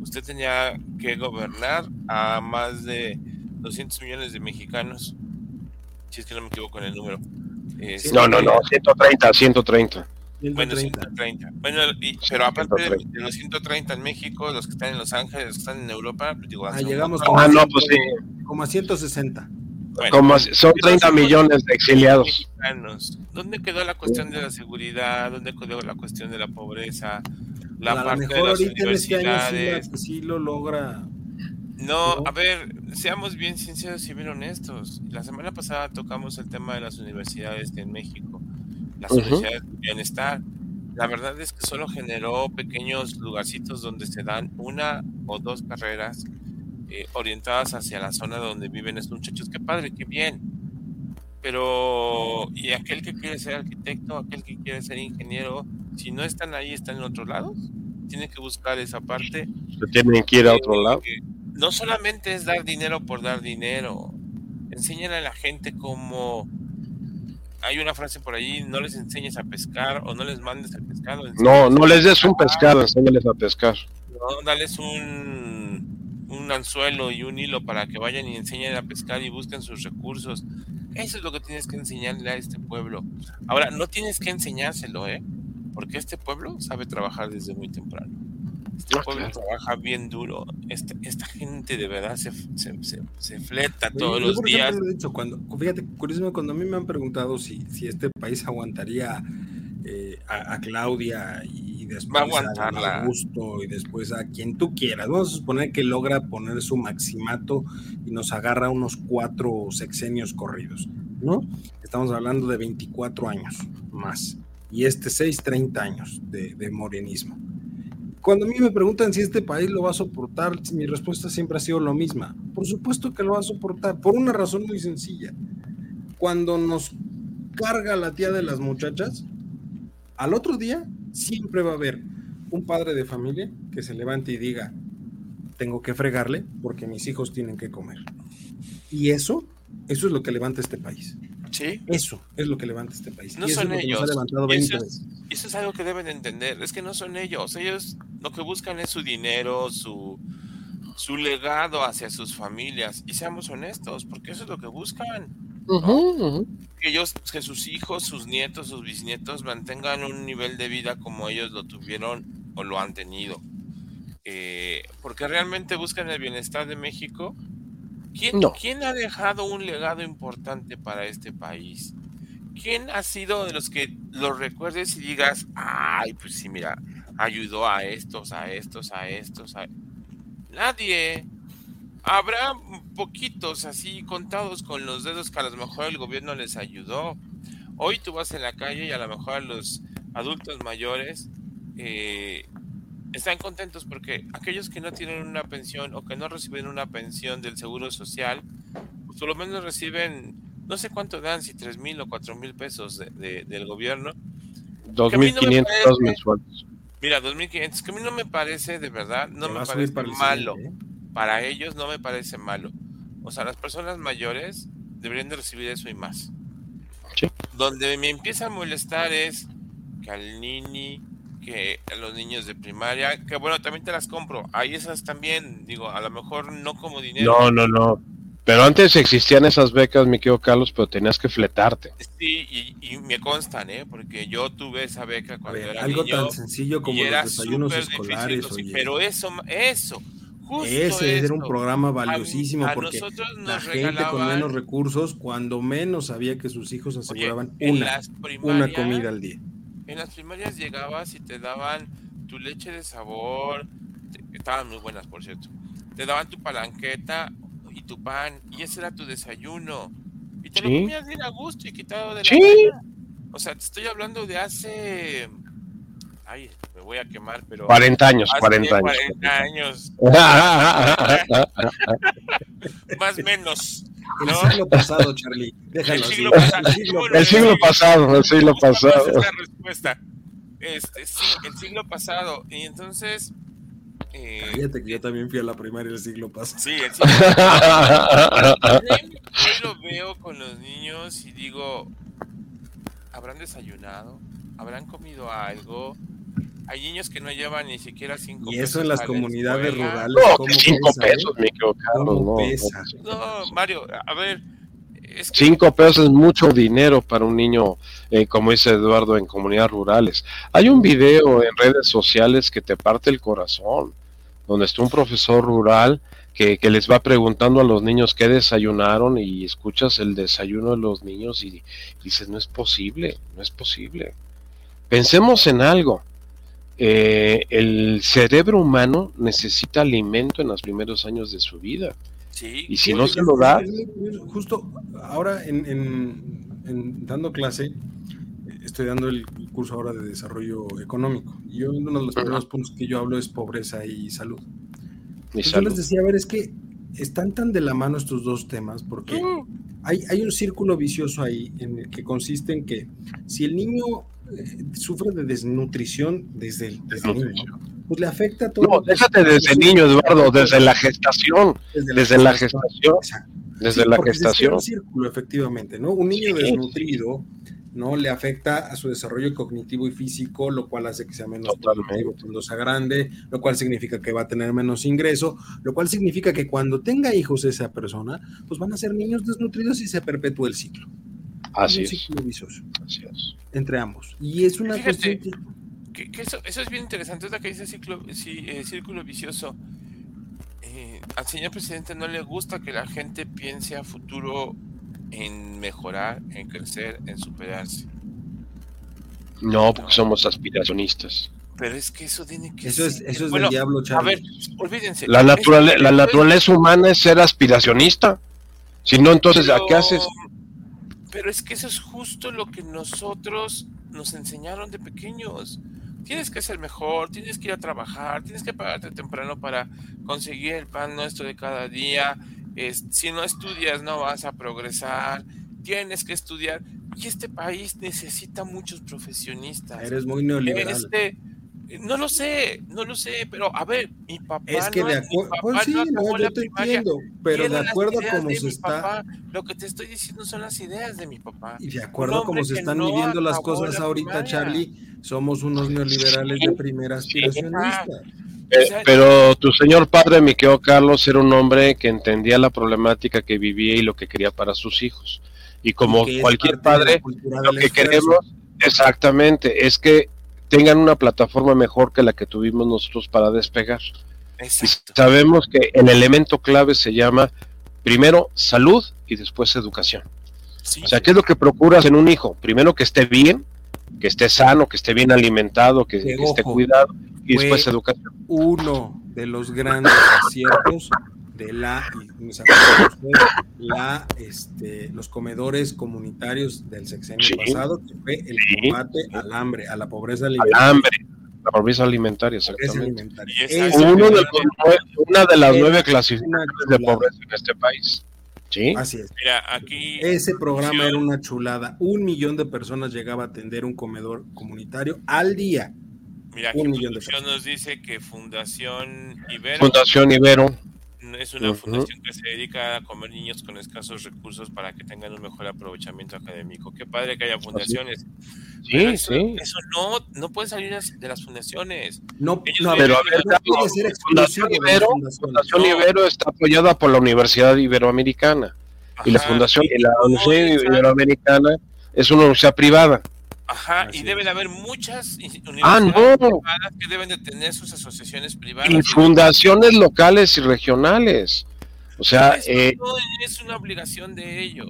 Usted tenía que gobernar a más de 200 millones de mexicanos, si es que no me equivoco en el número. no, no, no, 130, 130. Bueno, 130. Bueno, pero aparte de, los 130 en México, los que están en Los Ángeles, los que están en Europa, digo, ah, llegamos como, ah, no, pues sí. como a 160. como son 30 millones de exiliados. ¿Dónde quedó la cuestión de la seguridad? ¿Dónde quedó la cuestión de la pobreza? La a parte de las este universidades. sí, lo logra. No, a ver, seamos bien sinceros y bien honestos. La semana pasada tocamos el tema de las universidades en México las universidades de bienestar. La verdad es que solo generó pequeños lugarcitos donde se dan una o dos carreras eh, orientadas hacia la zona donde viven estos muchachos. Qué padre, qué bien. Pero, ¿y aquel que quiere ser arquitecto, aquel que quiere ser ingeniero, si no están ahí, están en otro lado? Tienen que buscar esa parte. tienen que ir a otro lado. No solamente es dar dinero por dar dinero. Enseñan a la gente cómo hay una frase por ahí, no les enseñes a pescar o no les mandes al pescado. No, no les des un pescado, enséñales a pescar. ¿no? Dales un, un anzuelo y un hilo para que vayan y enseñen a pescar y busquen sus recursos. Eso es lo que tienes que enseñarle a este pueblo. Ahora, no tienes que enseñárselo, ¿eh? Porque este pueblo sabe trabajar desde muy temprano. Este Ah, pueblo claro. trabaja bien duro. Esta, esta gente de verdad se, se, se- se fleta Oye, todos yo, los por días. ejemplo, lo he dicho, cuando, fíjate, curiosamente, cuando a mí me han preguntado si, si este país aguantaría eh, a, a Claudia y después Va a a. Augusto y después a quien tú quieras, vamos a suponer que logra poner su maximato y nos agarra unos cuatro sexenios corridos, ¿no? Estamos hablando de 24 años más y este 6, 30 años de, de morenismo. Cuando a mí me preguntan si este país lo va a soportar, mi respuesta siempre ha sido lo misma. Por supuesto que lo va a soportar, por una razón muy sencilla. Cuando nos carga la tía de las muchachas, al otro día siempre va a haber un padre de familia que se levante y diga, tengo que fregarle porque mis hijos tienen que comer. Y eso, eso es lo que levanta este país. Sí, Eso es lo que levanta este país. No y son es ellos. ha levantado Y 20 eso es- veces. Y eso es algo que deben entender, es que no son ellos, ellos lo que buscan es su dinero, su, su legado hacia sus familias, y seamos honestos, porque eso es lo que buscan, que ellos, que sus hijos, sus nietos, sus bisnietos mantengan un nivel de vida como ellos lo tuvieron o lo han tenido. Eh, porque realmente buscan el bienestar de México. ¿Quién, No. ¿Quién ha dejado un legado importante para este país? ¿Quién ha sido de los que lo recuerdes y digas, ay, pues sí, mira, ayudó a estos, a estos, a estos? A... Nadie. Habrá poquitos así contados con los dedos que a lo mejor el gobierno les ayudó. Hoy tú vas en la calle y a lo mejor a los adultos mayores eh, están contentos porque aquellos que no tienen una pensión o que no reciben una pensión del Seguro Social, pues por lo menos reciben, no sé cuánto dan, si tres mil o cuatro mil pesos de- de- del gobierno. 2.500 pesos mensuales. Mira, 2.500, que a mí no me parece, de verdad, no me parece malo. ¿eh? Para ellos no me parece malo. O sea, las personas mayores deberían de recibir eso y más. Sí. Donde me empieza a molestar es que al nini, que a los niños de primaria, que bueno, también te las compro. Ahí esas también, digo, a lo mejor no como dinero. No, no, no. Pero antes existían esas becas, mi querido Carlos, pero tenías que fletarte. Sí, y, y me constan, ¿eh? Porque yo tuve esa beca A cuando ver, era algo niño. tan sencillo como los desayunos escolares, difícil, oye. pero eso, eso, justo Ese era un programa valiosísimo a porque nosotros nos la gente con menos recursos, cuando menos sabía que sus hijos aseguraban una, una comida al día. En las primarias llegabas y te daban tu leche de sabor, estaban muy buenas por cierto. Te daban tu palanqueta y tu pan, y ese era tu desayuno. Y te lo comías bien a gusto y quitado de la Sí. O sea, te estoy hablando de hace. Ay, me voy a quemar, pero. 40 años, hace 40 años. 40 años, más o menos. El ¿no? siglo pasado, Charlie. Déjalo El siglo pasado. El siglo Bueno, El siglo pasado, el siglo pasado. esa respuesta. Este, sí, el siglo pasado. Y entonces. eh, Fíjate que yo también fui a la primaria el siglo pasado. sí, el siglo pasado. Hoy lo veo con los niños y digo: ¿habrán desayunado? ¿Habrán comido algo? Hay niños que no llevan ni siquiera cinco Y eso pesos en las comunidades escuela. rurales. No, ¿cómo que 5 pesa, pesos. ¿Cómo No, Mario, a ver. Es que 5 pesos es mucho dinero para un niño, eh, como dice Eduardo, en comunidades rurales. Hay un video en redes sociales que te parte el corazón, donde está un profesor rural que, que les va preguntando a los niños qué desayunaron y escuchas el desayuno de los niños y dices, no es posible, no es posible. Pensemos en algo. Eh, el cerebro humano necesita alimento en los primeros años de su vida. sí, Y si no se lo da, Justo ahora en, en- en dando clase, estoy dando el curso ahora de desarrollo económico. Y yo uno de los primeros puntos que yo hablo es pobreza y salud. yo les decía, a ver, es que están tan de la mano estos dos temas porque Mm, hay, hay un círculo vicioso ahí en el que consiste en que si el niño sufre de desnutrición desde el, desde niño, pues le afecta a todo. No, déjate desde niño, Eduardo, desde la gestación, desde la gestación, desde Sí, la gestación. un círculo, efectivamente, ¿no? Un niño Sí, desnutrido ¿no? Le afecta a su desarrollo cognitivo y físico, lo cual hace que sea menos productivo cuando sea grande, lo cual significa que va a tener menos ingreso, lo cual significa que cuando tenga hijos esa persona, pues van a ser niños desnutridos y se perpetúa el ciclo. Así es. ciclo vicioso Así es. entre ambos. Y es una Fíjate, cuestión que, que eso, eso es bien interesante, es lo que dice ciclo, sí, eh, círculo vicioso. Eh, al señor presidente no le gusta que la gente piense a futuro en mejorar, en crecer, en superarse. No, porque somos aspiracionistas. Pero es que eso tiene que Eso es, ser- eso es Bueno, del diablo, A Charlie. ver, olvídense. La, naturale- la naturaleza humana es ser aspiracionista. Si no, entonces, ¿a qué haces? Pero es que eso es justo lo que nosotros nos enseñaron de pequeños. Tienes que ser mejor, tienes que ir a trabajar, tienes que pagarte temprano para conseguir el pan nuestro de cada día. Es- si no estudias no vas a progresar, tienes que estudiar. Y este país necesita muchos profesionistas. Eres muy neoliberal. Este, no lo sé, no lo sé, pero a ver, mi papá es que no de acuerdo, pues sí, no no, yo te primaria. entiendo, pero de acuerdo a ideas cómo de se está, papá. Lo que te estoy diciendo son las ideas de mi papá. y de acuerdo cómo se que están no midiendo las cosas la ahorita, primaria. Charlie, somos unos neoliberales de primera aspiracionista. Eh, pero tu señor padre, mi querido Carlos, era un hombre que entendía la problemática que vivía y lo que quería para sus hijos. Y como cualquier padre, lo que esfuerzo. queremos exactamente es que tengan una plataforma mejor que la que tuvimos nosotros para despegar. Y sabemos que el elemento clave se llama primero salud y después educación. Sí. O sea, ¿qué es lo que procuras en un hijo? Primero que esté bien, que esté sano, que esté bien alimentado, que, Que, esté cuidado y después educación. Uno de los grandes aciertos de la, la este, los comedores comunitarios del sexenio Sí. pasado, que fue el Sí. combate al hambre, a la pobreza Al alimentaria. hambre, la pobreza alimentaria, pobreza Uno de los una de las nueve clasificaciones de pobreza en este país. ¿Sí? Así es. Mira, aquí Ese programa era una chulada. Un millón de personas llegaba a atender un comedor comunitario al día. Mira, aquí Un millón de producción nos dice que Fundación Ibero Fundación Ibero. Es una fundación que se dedica a comer niños con escasos recursos para que tengan un mejor aprovechamiento académico. Qué padre que haya fundaciones. Pero Sí, eso, sí. Eso no, no puede salir de las fundaciones. No, no, Pero a ver, no ser Fundación de las Ibero, fundaciones. Fundación No. Ibero está apoyada por la Universidad Iberoamericana. Y la Fundación la Universidad Iberoamericana es una universidad privada. Ajá, Así y deben haber muchas in- Ah, universidades no. privadas que deben de tener sus asociaciones privadas. Y fundaciones locales y regionales. O sea, Eso eh, no es una obligación de ellos.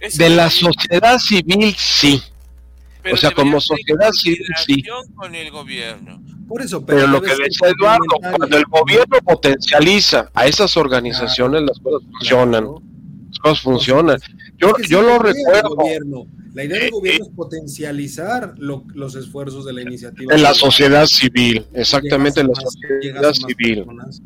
Es de la sociedad civil sí. pero o sea, como sociedad civil, sí. coordinación con el gobierno. Por eso, Pero lo que decía Eduardo, cuando el gobierno potencializa a esas organizaciones, las cosas funcionan. Claro. Las cosas funcionan. Yo, yo lo recuerdo gobierno- La idea del gobierno es potencializar lo- los esfuerzos de la iniciativa. en la sociedad civil, exactamente en la más- sociedad civil. personas.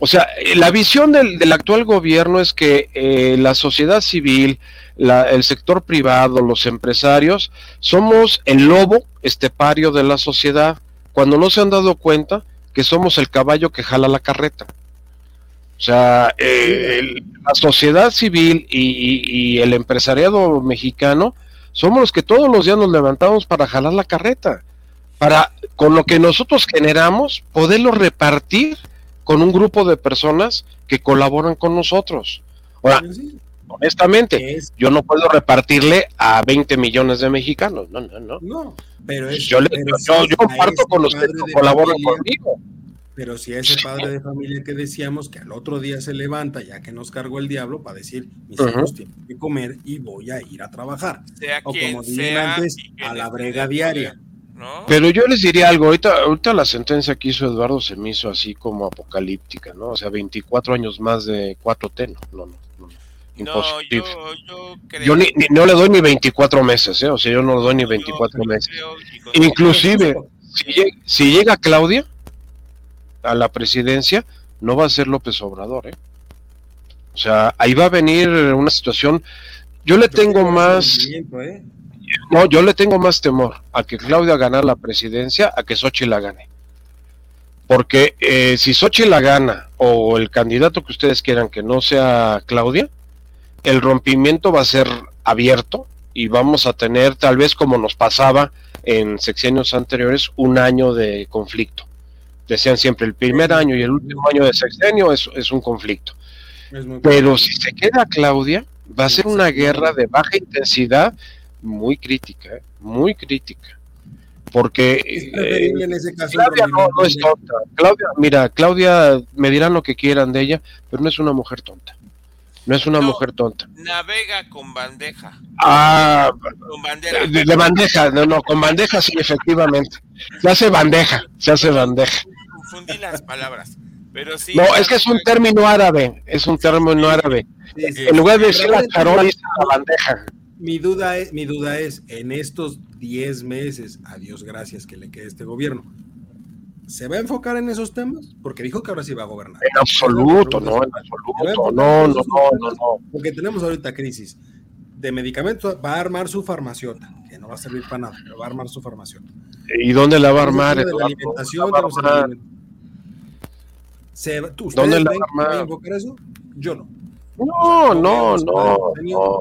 O sea, eh, la visión del, del actual gobierno es que eh, la sociedad civil, la- el sector privado, los empresarios, somos el lobo estepario de la sociedad, cuando no se han dado cuenta que somos el caballo que jala la carreta. O sea, eh, el- la sociedad civil y, y- y el empresariado mexicano somos los que todos los días nos levantamos para jalar la carreta, para con lo que nosotros generamos poderlo repartir con un grupo de personas que colaboran con nosotros. Ahora, honestamente, es- yo no puedo repartirle a 20 millones de mexicanos, no, no, no. no, pero es, Yo, le- pero yo, comparto con los que colaboran familia- conmigo. Pero si a ese padre de familia que decíamos que al otro día se levanta ya que nos cargó el diablo para decir mis hijos tienen que comer y voy a ir a trabajar. Sea O como sea, antes, a la brega diaria. ¿no? Pero yo les diría algo, ahorita, ahorita la sentencia que hizo Eduardo se me hizo así como apocalíptica, ¿no? O sea, 24 años más de 4T, no, no, no, no, no, imposible. yo, yo creo. Yo ni, ni- no le doy ni 24 meses, ¿eh? O sea, yo no le doy ni yo- 24 yo meses. creo Inclusive, si, lleg- si llega Claudia a la presidencia, no va a ser López Obrador, ¿eh? O sea, ahí va a venir una situación. Yo le tengo más, ¿eh? no, yo le tengo más temor a que Claudia gane la presidencia a que Xochitl la gane. Porque eh, si Xochitl la gana o el candidato que ustedes quieran que no sea Claudia, el rompimiento va a ser abierto y vamos a tener, tal vez como nos pasaba en sexenios anteriores, un año de conflicto. Decían siempre, el primer año y el último año de sexenio es, es un conflicto. Pero si se queda Claudia, va a ser una guerra de baja intensidad muy crítica, ¿eh? muy crítica. Porque eh, en ese caso Claudia no, es tonta. Claudia, mira, Claudia me dirán lo que quieran de ella, pero no es una mujer tonta. No es una mujer tonta. Navega con bandeja. Ah, con bandera. De, bandeja, no, no, con bandeja sí, efectivamente. Se hace bandeja, se hace bandeja. Confundí las palabras. Pero sí, no, es que es un término árabe, es un término árabe. En lugar de decir la charola, dice la bandeja. Mi duda es, mi duda es, en estos 10 meses, a Dios gracias que le quede este gobierno, ¿Se va a enfocar en esos temas? Porque dijo que ahora sí va a gobernar. En absoluto, no, en absoluto. No, no, no, no, Porque tenemos ahorita crisis de medicamentos. Va a armar su farmaciota, que no va a servir para nada, pero va a armar su farmaciota. ¿Y dónde la va a armar? De la alimentación, ¿Dónde la a enfocar eso? Yo no. No, no, no, no.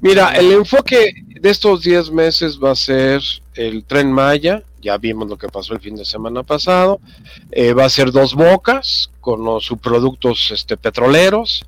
Mira, el enfoque de estos 10 meses va a ser el tren Maya, ya vimos lo que pasó el fin de semana pasado, eh, va a ser dos bocas con los subproductos este, petroleros,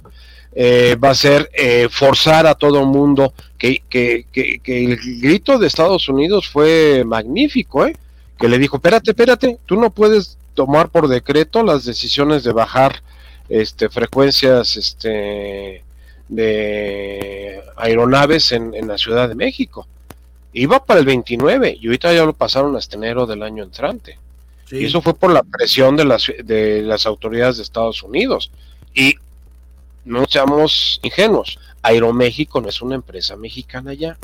eh, va a ser eh, forzar a todo el mundo, que, que, que, que, el grito de Estados Unidos fue magnífico, ¿eh? que le dijo, espérate, espérate, tú no puedes tomar por decreto las decisiones de bajar este, frecuencias este, de aeronaves en, en la Ciudad de México iba para el 29 y ahorita ya lo pasaron hasta enero del año entrante. Y eso fue por la presión de las, de las autoridades de Estados Unidos. Y no seamos ingenuos, Aeroméxico no es una empresa mexicana ya,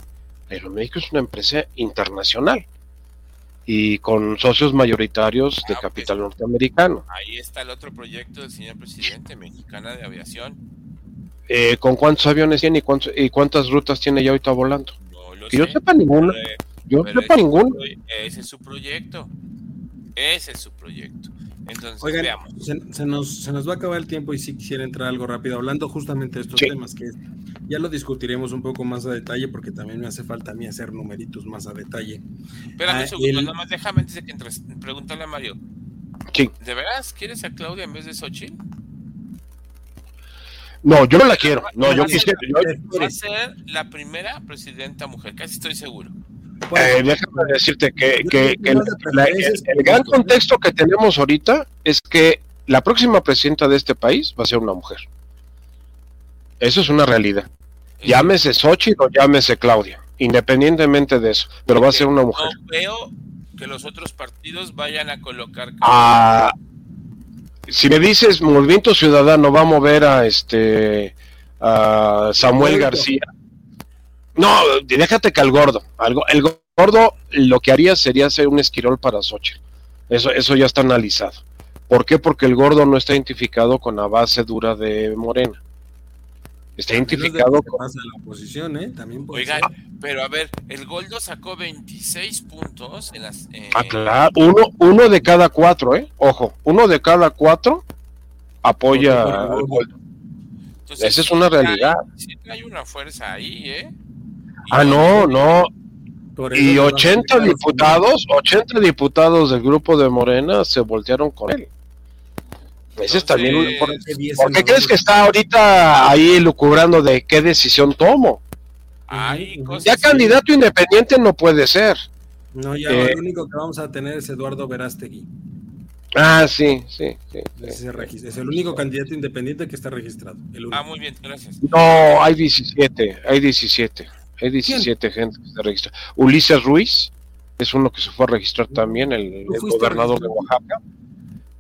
Aeroméxico es una empresa internacional y con socios mayoritarios de ah, capital norteamericano. Ahí está el otro proyecto del señor presidente, Mexicana de Aviación. Eh, ¿Con cuántos aviones tiene y, y cuántas rutas tiene ya ahorita volando? yo sepa ninguno. Yo sepa ninguno. Ese es su proyecto. Ese es su proyecto. Entonces, veamos. Se, nos, se nos va a acabar el tiempo y si quisiera entrar algo rápido hablando justamente de estos temas, que ya lo discutiremos un poco más a detalle porque también me hace falta a mí hacer numeritos más a detalle. Espérame un ah, segundo, nada más déjame antes de que entres, pregúntale a Mario. Sí. ¿De veras quieres a Claudia en vez de Xochitl? No, yo no la quiero. No, yo quisiera. Va a ser la primera presidenta mujer, casi estoy seguro. Eh, déjame decirte que, que, el, gran contexto que tenemos ahorita es que la próxima presidenta de este país va a ser una mujer. Eso es una realidad. Llámese Xochitl o llámese Claudia, independientemente de eso, pero va a ser una mujer. No veo que los otros partidos vayan a colocar. Ah, si me dices Movimiento Ciudadano va a mover a este a Samuel García. No, déjate que al gordo. el gordo lo que haría sería hacer un esquirol para Xochitl. Eso, eso ya está analizado. ¿Por qué? Porque el gordo no está identificado con la base dura de Morena. Está identificado con... la oposición, ¿eh? También Oiga, pero a ver, el Goldo sacó 26 puntos en las... Eh... Ah, claro, uno, uno de cada cuatro, ¿eh? Ojo, uno de cada cuatro apoya al Goldo. Esa es una realidad. Sí hay una fuerza ahí, ¿eh? Ah, no, no. Y 80 diputados, 80 diputados del grupo de Morena se voltearon con él. Ese es también un, ¿Por, qué crees que está ahorita ahí lucubrando de qué decisión tomo? ya candidato independiente no puede ser. No, ya eh, el único que vamos a tener es Eduardo Verástegui. Ah, sí, sí. Es, el único candidato independiente que está registrado. ah, muy bien, gracias. No, hay 17, hay 17. Hay 17 gente que está registrada. Ulises Ruiz es uno que se fue a registrar también, el gobernador de Oaxaca.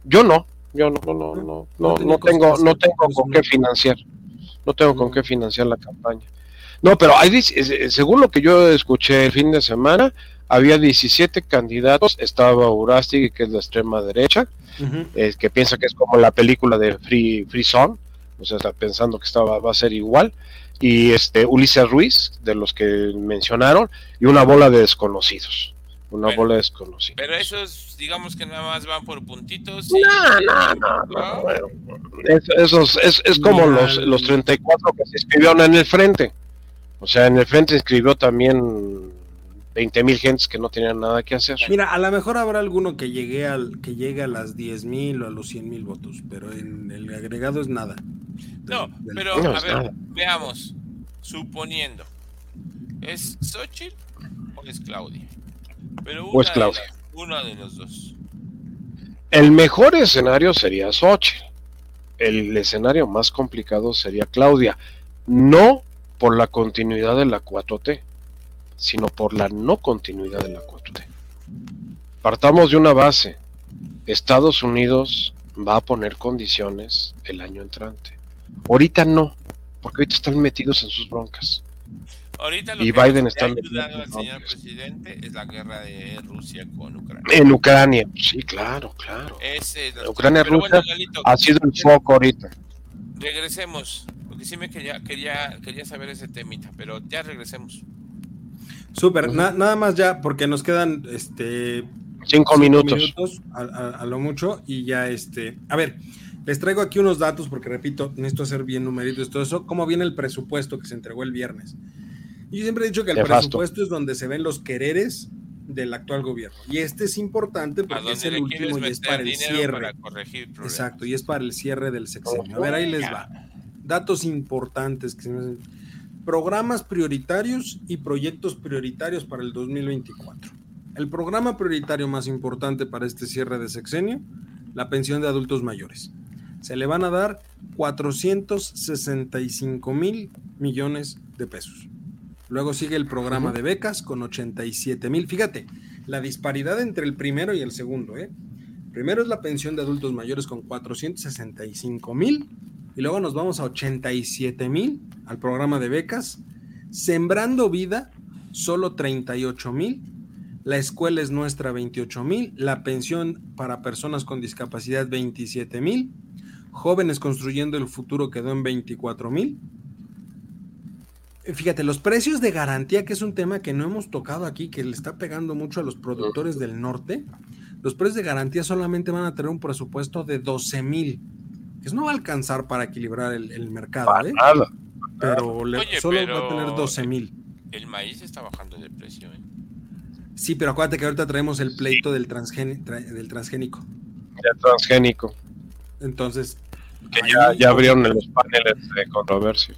Yo no, yo no, no, no, no, no, tengo, no tengo con qué financiar. No tengo con qué financiar la campaña. No, pero hay, según lo que yo escuché el fin de semana, había 17 candidatos. Estaba Urasti, que es la extrema derecha, que piensa que es como la película de Free, Free Zone, o sea, está pensando que estaba, va a ser igual. Y este Ulises Ruiz, de los que mencionaron, y una bola de desconocidos una bola desconocida. Pero esos, digamos que nada más van por puntitos. No, no, no, no, es, esos, es, es como los, los 34 que se escribieron en el frente. O sea, en el frente inscribió también 20 mil gentes que no tenían nada que hacer. Mira, a lo mejor habrá alguno que llegue, al, que llegue a las 10 mil o a los 100 mil votos, pero en el agregado es nada. No, pero a ver, veamos, suponiendo, ¿es Xochitl o es Claudia? Pero una, es Claudia. De, uno de los dos. El mejor escenario sería Xochitl. El escenario más complicado sería Claudia. No por la continuidad de la 4T, sino por la no continuidad de la 4T. Partamos de una base. Estados Unidos va a poner condiciones el año entrante. Ahorita no, porque ahorita están metidos en sus broncas. Ahorita lo y que Biden está en al señor presidente es la guerra de Rusia con Ucrania. En Ucrania, sí, claro, claro. Ese nos- Ucrania, pero bueno, Rusia Lalito, ha sido el foco ahorita. regresemos, porque sí me quería, quería, quería saber ese temita, pero ya regresemos. Súper, na- nada más ya, porque nos quedan este Cinco, cinco minutos. a, a- a lo mucho y ya este, a ver, les traigo aquí unos datos porque repito, necesito hacer bien numeritos y todo eso, cómo viene el presupuesto que se entregó el viernes. Y yo siempre he dicho que el presupuesto es donde se ven los quereres del actual gobierno. Y este es importante porque es el último y es para el cierre. para corregir problemas. Exacto, y es para el cierre del sexenio. A ver, ahí les va. Datos importantes que se me hacen. Programas prioritarios y proyectos prioritarios para el 2024. El programa prioritario más importante para este cierre de sexenio, la pensión de adultos mayores. Se le van a dar 465 mil millones de pesos. Luego sigue el programa de becas con 87 mil. Fíjate, la disparidad entre el primero y el segundo, ¿eh? Primero es la pensión de adultos mayores con 465 mil y luego nos vamos a 87 mil al programa de becas. Sembrando vida, solo 38 mil. La escuela es nuestra, 28 mil. La pensión para personas con discapacidad, 27 mil. Jóvenes construyendo el futuro quedó en 24 mil. Fíjate, los precios de garantía, que es un tema que no hemos tocado aquí, que le está pegando mucho a los productores del norte. Los precios de garantía solamente van a tener un presupuesto de 12 mil. Que eso no va a alcanzar para equilibrar el, el mercado, Para ¿eh? nada. pero le- Oye, solo pero- va a tener 12 mil. El maíz está bajando de precio. ¿eh? Sí, pero acuérdate que ahorita traemos el pleito del, tra- del transgénico. Ya transgénico. Entonces, Que ya, ya abrieron los paneles de controversia.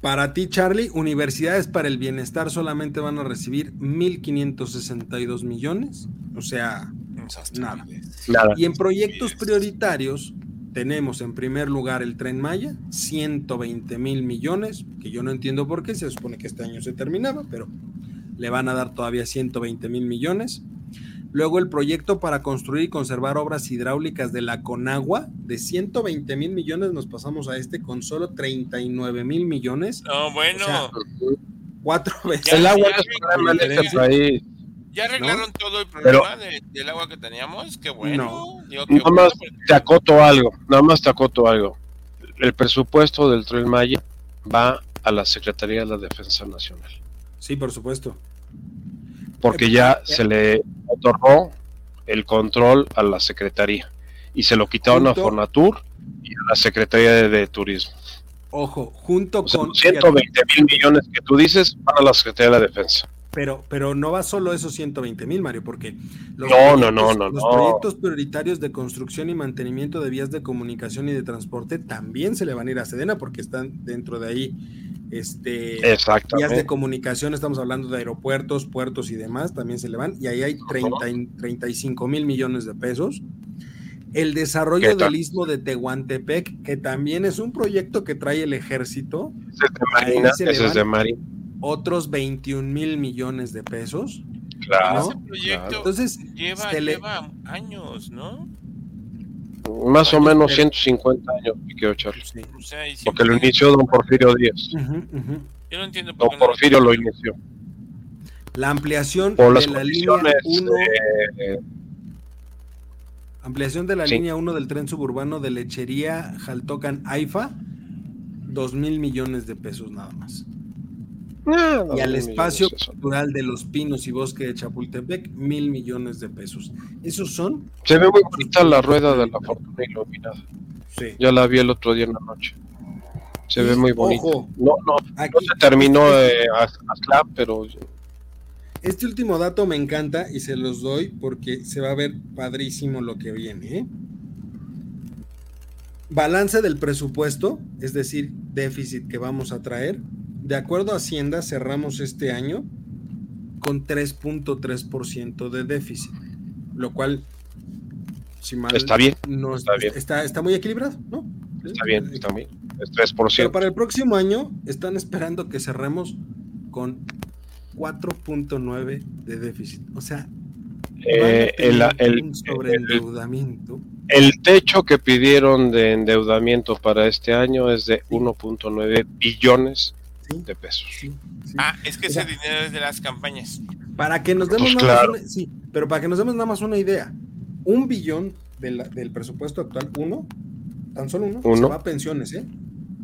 Para ti, Charlie, universidades para el bienestar solamente van a recibir 1.562 millones. O sea, Nada. Nada. y en proyectos prioritarios tenemos en primer lugar el tren Maya, 120 mil millones, que yo no entiendo por qué, se supone que este año se terminaba, pero le van a dar todavía 120 mil millones. Luego el proyecto para construir y conservar obras hidráulicas de la Conagua, de 120 mil millones nos pasamos a este con solo 39 mil millones, No, bueno, O sea, cuatro veces. Ya, el agua ya, es este país. Ya arreglaron todo el Pero- problema de- del agua que teníamos. Qué bueno. Digo, qué Nada bueno, más porque- te acoto algo, nada más te acoto algo. El presupuesto del Tren Maya va a la Secretaría de la Defensa Nacional, Sí, por supuesto. porque ya se le otorgó el control a la Secretaría y se lo quitaron Junto- a Fonatur y a la Secretaría de, de Turismo. Ojo, junto O sea, con... los 120 mil millones que tú dices van a la Secretaría de la Defensa. Pero, pero no va solo esos 120 mil, Mario, porque los, No, no, proyectos- no, no, los proyectos prioritarios de construcción y mantenimiento de vías de comunicación y de transporte también se le van a ir a Sedena porque están dentro de ahí este, vías de comunicación, estamos hablando de aeropuertos, puertos y demás, también se le van, y ahí hay 30 y- 35 mil millones de pesos. El desarrollo del istmo de Tehuantepec, que también es un proyecto que trae el ejército, Ese es de Marina, ese es de Marina. Otros 21 mil millones de pesos. Claro, Ese proyecto. Entonces, lleva, le- lleva años, ¿no? Más o Años, menos pero- 150 años, quiero echar. sí. O sea, Porque lo inició don Porfirio Díaz. Ujú, ujú. Yo no entiendo por Don qué no lo- Porfirio lo inició. La ampliación Por las de la línea condiciones 1, eh, ampliación de la Sí. línea 1 del tren suburbano de lechería Jaltocan Aifa, 2 mil millones de pesos nada más. Nada, Y al espacio cultural de los pinos y bosque de Chapultepec, mil millones de pesos. Esos son, Se ve muy bonita la rueda de la fortuna iluminada. sí, Ya la vi el otro día en la noche. Se ve muy bonito. no, no, no se terminó eh, a, pero... Este último dato me encanta y se los doy porque se va a ver padrísimo lo que viene. ¿eh? Balance del presupuesto, es decir, déficit que vamos a traer. De acuerdo a Hacienda, cerramos este año con 3.3% de déficit, lo cual, si mal está bien, no está, bien. Está, muy equilibrado, ¿no? Está bien, está bien, es 3%. Pero para el próximo año están esperando que cerremos con 4.9 de déficit. O sea, eh, el, el, sobreendeudamiento. El, techo que pidieron de endeudamiento para este año es de 1.9 billones de pesos. Ah, es que ese dinero es de las campañas. Para que nos demos pues nada más una, sí, pero para que nos demos nada más una idea, un billón del presupuesto actual, uno, tan solo uno, se va a pensiones, ¿eh?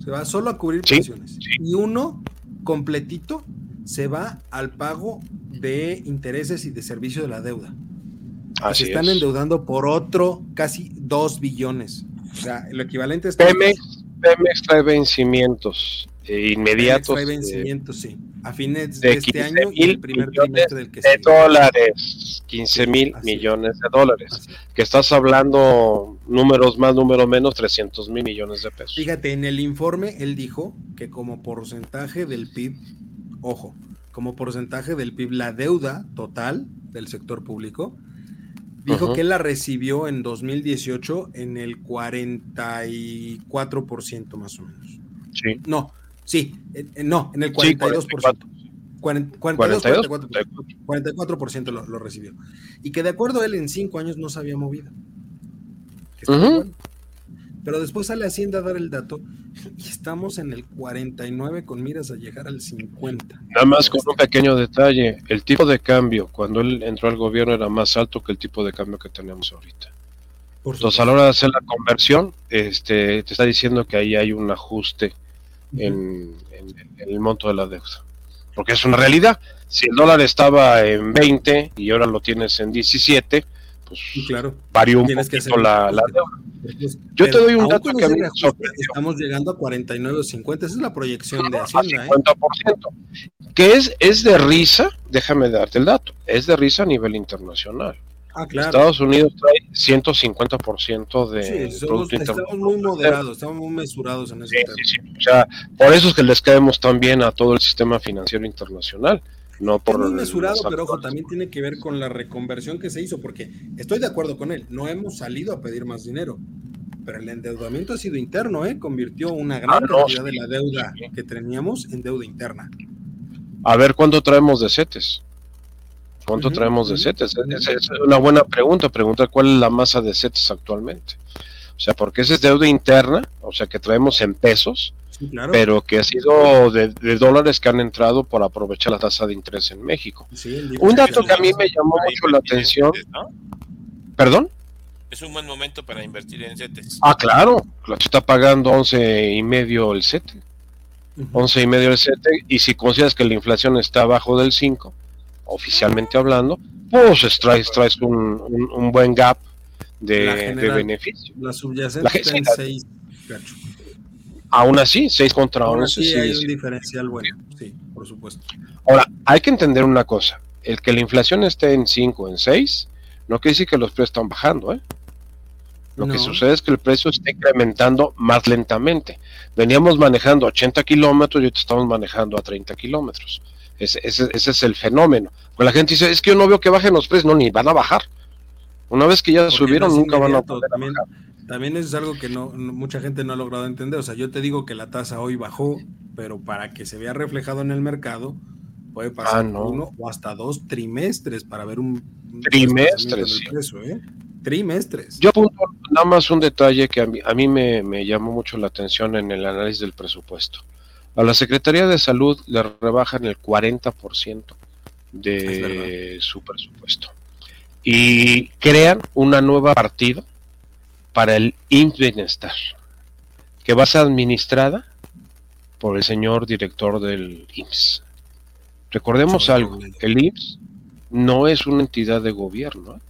Se va solo a cubrir pensiones. Y uno completito se va al pago de intereses y de servicio de la deuda. se están endeudando por otro casi dos billones. O sea, lo equivalente es... Pemex, Pemex trae vencimientos eh, inmediatos. Vencimientos, sí. A fines de, este año y el primer trimestre del que De dólares, 15 mil millones de dólares. Que estás hablando números más, números menos, 300 mil millones de pesos. Fíjate, en el informe él dijo que como porcentaje del PIB ojo, como porcentaje del PIB, la deuda total del sector público, dijo que la recibió en 2018 en el 44% más o menos. Sí. No, sí, no, en el 42%. 42, 44%, lo, lo, recibió. Y que de acuerdo a él en cinco años no se había movido. Pero después sale Hacienda a dar el dato y estamos en el 49 con miras a llegar al 50. Nada más con un pequeño detalle, el tipo de cambio cuando él entró al gobierno era más alto que el tipo de cambio que tenemos ahorita. Entonces a la hora de hacer la conversión, este, te está diciendo que ahí hay un ajuste en, el monto de la deuda. Porque es una realidad. Si el dólar estaba en 20 y ahora lo tienes en 17, pues claro, varió un poquito la, la deuda. Yo te doy un dato que a mí Estamos llegando a 49.50, esa es la proyección de Hacienda. 50%. ¿eh? Que es, es de risa, déjame darte el dato, es de risa a nivel internacional. Ah, claro. Estados Unidos trae 150% de sí, somos, Estamos muy moderados, estamos muy mesurados en ese sí, sí, O sea, por eso es que les caemos tan bien a todo el sistema financiero internacional no por muy mesurado, pero ojo, también tiene que ver con la reconversión que se hizo, porque estoy de acuerdo con él, no hemos salido a pedir más dinero, pero el endeudamiento ha sido interno, ¿eh? convirtió una gran ah, cantidad de la deuda que teníamos en deuda interna. A ver cuándo traemos de CETES. ¿Cuánto traemos de CETES? Es, una buena pregunta, pregunta cuál es la masa de CETES actualmente. O sea, porque esa es deuda interna, o sea, que traemos en pesos, pero que ha sido de, dólares que han entrado por aprovechar la tasa de interés en México. un dato que a mí me llamó mucho la atención. ¿Perdón? Es un buen momento para invertir en CETES. Ah, claro, está pagando 11 y medio el CETE. 11 y medio el CETE, y si consideras que la inflación está abajo del 5, oficialmente hablando, pues traes, traes un, buen gap de, beneficio. La subyacente está en 6, Aún así, 6 contra 11. Sí, hay un diferencial bueno, sí, por supuesto. Ahora, hay que entender una cosa. El que la inflación esté en 5, en 6, no quiere decir que los precios están bajando, ¿eh? Lo que sucede es que el precio está incrementando más lentamente. Veníamos manejando 80 kilómetros y ahorita estamos manejando a 30 kilómetros. Ese, ese, es el fenómeno. Pues la gente dice, es que yo no veo que bajen los precios, no, ni van a bajar. Una vez que ya subieron, nunca van a poder bajar. También es algo que no, mucha gente no ha logrado entender. O sea, yo te digo que la tasa hoy bajó, pero para que se vea reflejado en el mercado, puede pasar ah, uno o hasta dos trimestres para ver un, trimestres. ¿eh? Trimestres. Yo apunto nada más un detalle que a mí, a mí me, me, llamó mucho la atención en el análisis del presupuesto. A la Secretaría de Salud le rebajan el 40% de su presupuesto y crean una nueva partida para el IMSS Bienestar, que va a ser administrada por el señor director del IMSS. Recordemos algo, el IMSS no es una entidad de gobierno. ¿eh?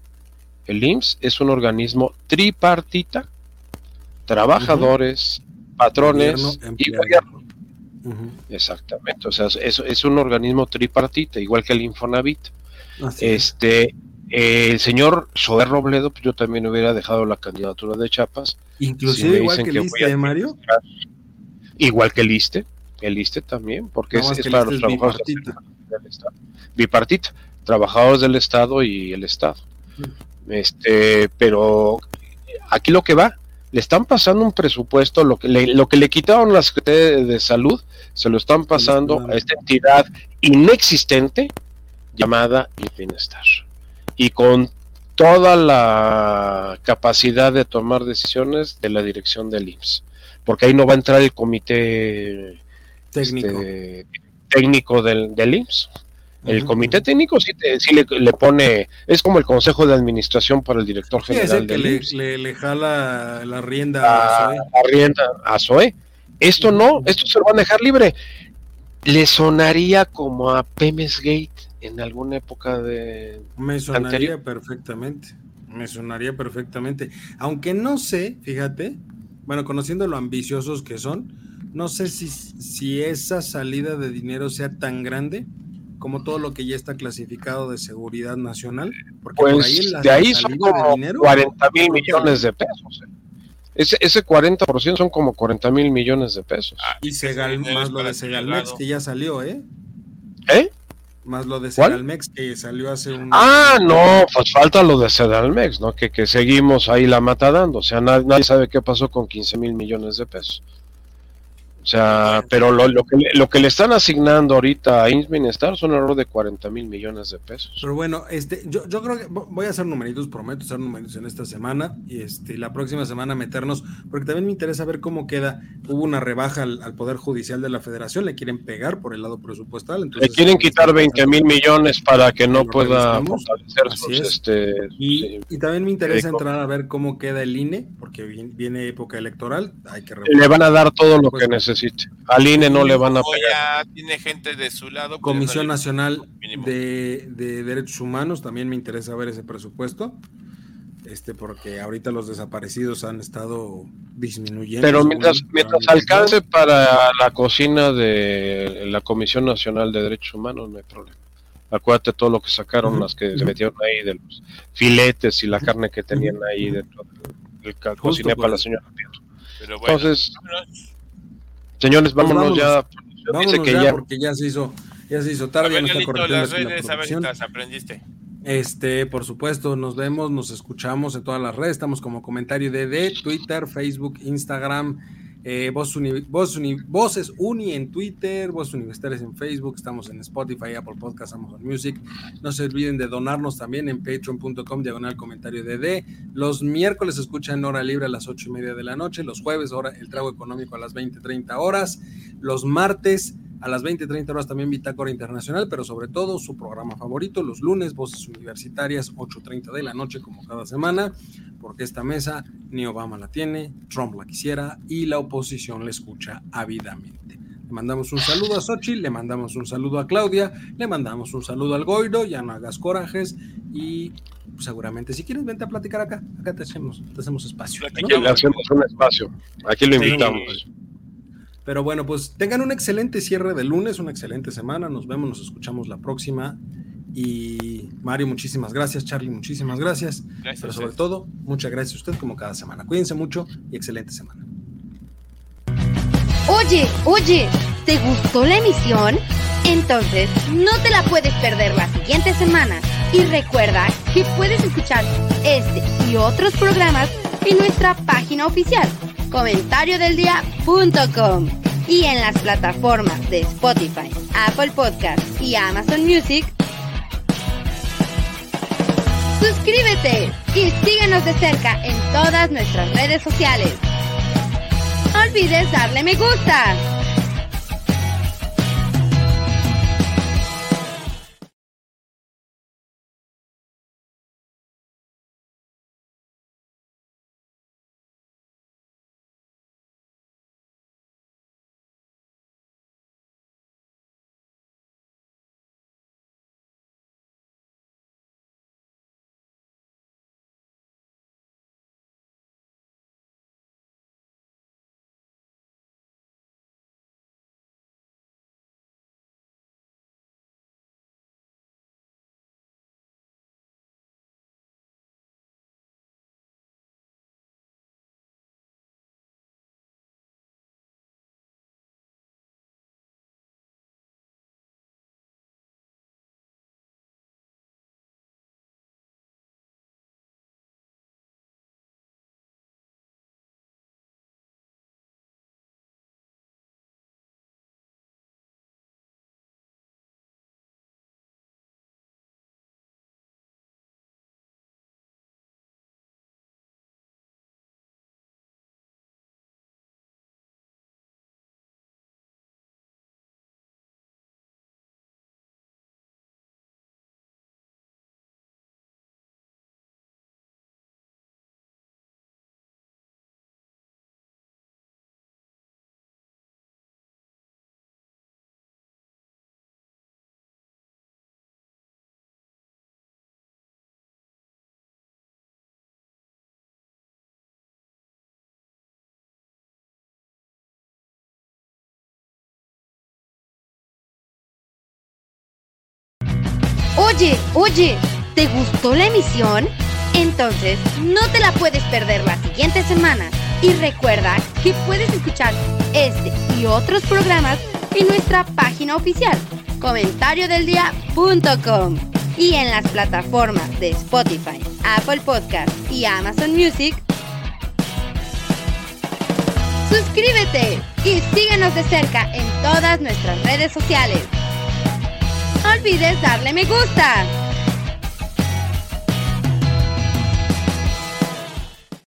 El IMSS es un organismo tripartita, trabajadores, patrones y gobierno. Exactamente, o sea, es, es, un organismo tripartita, igual que el Infonavit. este, el señor Sober Robledo, pues yo también hubiera dejado la candidatura de Chapas. Inclusive igual que, el ISTE, ¿eh, Mario. Igual que el ISTE, el ISTE también, porque es, para los trabajadores del Estado. Bipartita, trabajadores del Estado y el Estado. Este, pero aquí lo que va, le están pasando un presupuesto, lo que le, lo que le quitaron las Secretaría de Salud, se lo están pasando a esta entidad inexistente llamada el bienestar. Y con toda la capacidad de tomar decisiones de la dirección del IMSS, porque ahí no va a entrar el comité técnico, este, técnico del, del IMSS. El comité técnico sí, le, pone, es como el consejo de administración para el director general. es el que le, le, jala la rienda a, a La rienda a Zoe. Esto no, esto se lo van a dejar libre. Le sonaría como a Pemes Gate en alguna época de. Me sonaría perfectamente. Me sonaría perfectamente. Aunque no sé, fíjate, bueno, conociendo lo ambiciosos que son, no sé si, si esa salida de dinero sea tan grande como todo lo que ya está clasificado de seguridad nacional. Porque pues de ahí son como 40 mil millones de pesos. ¿eh? Ese, ese 40% son como 40 mil millones de pesos. Ah, y Segal, más lo de Segalmex que ya salió, ¿eh? ¿Eh? Más lo de Segalmex que salió hace un... Ah, no, pues falta lo de Segalmex, ¿no? Que, que seguimos ahí la mata dando. O sea, nadie, nadie sabe qué pasó con 15 mil millones de pesos. O sea, pero lo, lo, que, lo que le están asignando ahorita a Insminestar son alrededor de 40 mil millones de pesos. Pero bueno, este, yo, yo creo que voy a hacer numeritos, prometo hacer numeritos en esta semana y este, la próxima semana meternos, porque también me interesa ver cómo queda. Hubo una rebaja al, Poder Judicial de la Federación, le quieren pegar por el lado presupuestal. Entonces, le quieren quitar 20 mil millones para que no pueda fortalecer sus, este, y, y, también me interesa entrar a ver cómo queda el INE, porque viene, época electoral, hay que Le van a dar todo lo que necesita al INE no le van a pegar. tiene gente de su lado. Comisión Nacional de, Derechos Humanos, también me interesa ver ese presupuesto. Este, porque ahorita los desaparecidos han estado disminuyendo. Pero mientras, mientras alcance para la cocina de la Comisión Nacional de Derechos Humanos, no hay problema. Acuérdate todo lo que sacaron, las que se metieron ahí de los filetes y la carne que tenían ahí dentro del cocina para la señora Entonces, Señores, pues vámonos ya. Vámonos ya, porque ya se hizo, ya se hizo tarde. ya está las redes, a ver si las aprendiste. Este, por supuesto, nos vemos, nos escuchamos en todas las redes. Estamos como comentario de, Twitter, Facebook, Instagram, eh, Voz uni, Voces Uni en Twitter, Voces Universitarias en Facebook, estamos en Spotify, Apple Podcasts, Amazon Music. No se olviden de donarnos también en patreon.com, diagonal comentario de Los miércoles escuchan hora libre a las ocho y media de la noche, los jueves hora el trago económico a las 20, 30 horas, los martes a las 20, 30 horas también Bitácora Internacional, pero sobre todo su programa favorito, los lunes, Voces Universitarias, 8.30 de la noche, como cada semana, porque esta mesa ni Obama la tiene, Trump la quisiera y la oposición la escucha ávidamente. Le mandamos un saludo a Xochitl, le mandamos un saludo a Claudia, le mandamos un saludo al Goiro, ya no hagas corajes y seguramente si quieres vente a platicar acá, acá te hacemos, te hacemos espacio. Aquí le hacemos un espacio, aquí lo invitamos. Pero bueno, pues tengan un excelente cierre de lunes, una excelente semana. Nos vemos, nos escuchamos la próxima. Y Mario, muchísimas gracias. Charlie, muchísimas gracias. Pero sobre todo, muchas gracias a usted como cada semana. Cuídense mucho y excelente semana. Oye, oye, ¿te gustó la emisión? Entonces, no te la puedes perder la siguiente semana. Y recuerda que puedes escuchar este y otros programas en nuestra página oficial comentariodeldia.com y en las plataformas de Spotify, Apple Podcasts y Amazon Music. Suscríbete y síguenos de cerca en todas nuestras redes sociales. No olvides darle me gusta. Oye, oye, ¿te gustó la emisión? Entonces, no te la puedes perder la siguiente semana. Y recuerda que puedes escuchar este y otros programas en nuestra página oficial, comentariodeldia.com y en las plataformas de Spotify, Apple Podcast y Amazon Music. Suscríbete y síguenos de cerca en todas nuestras redes sociales. No olvides darle me gusta.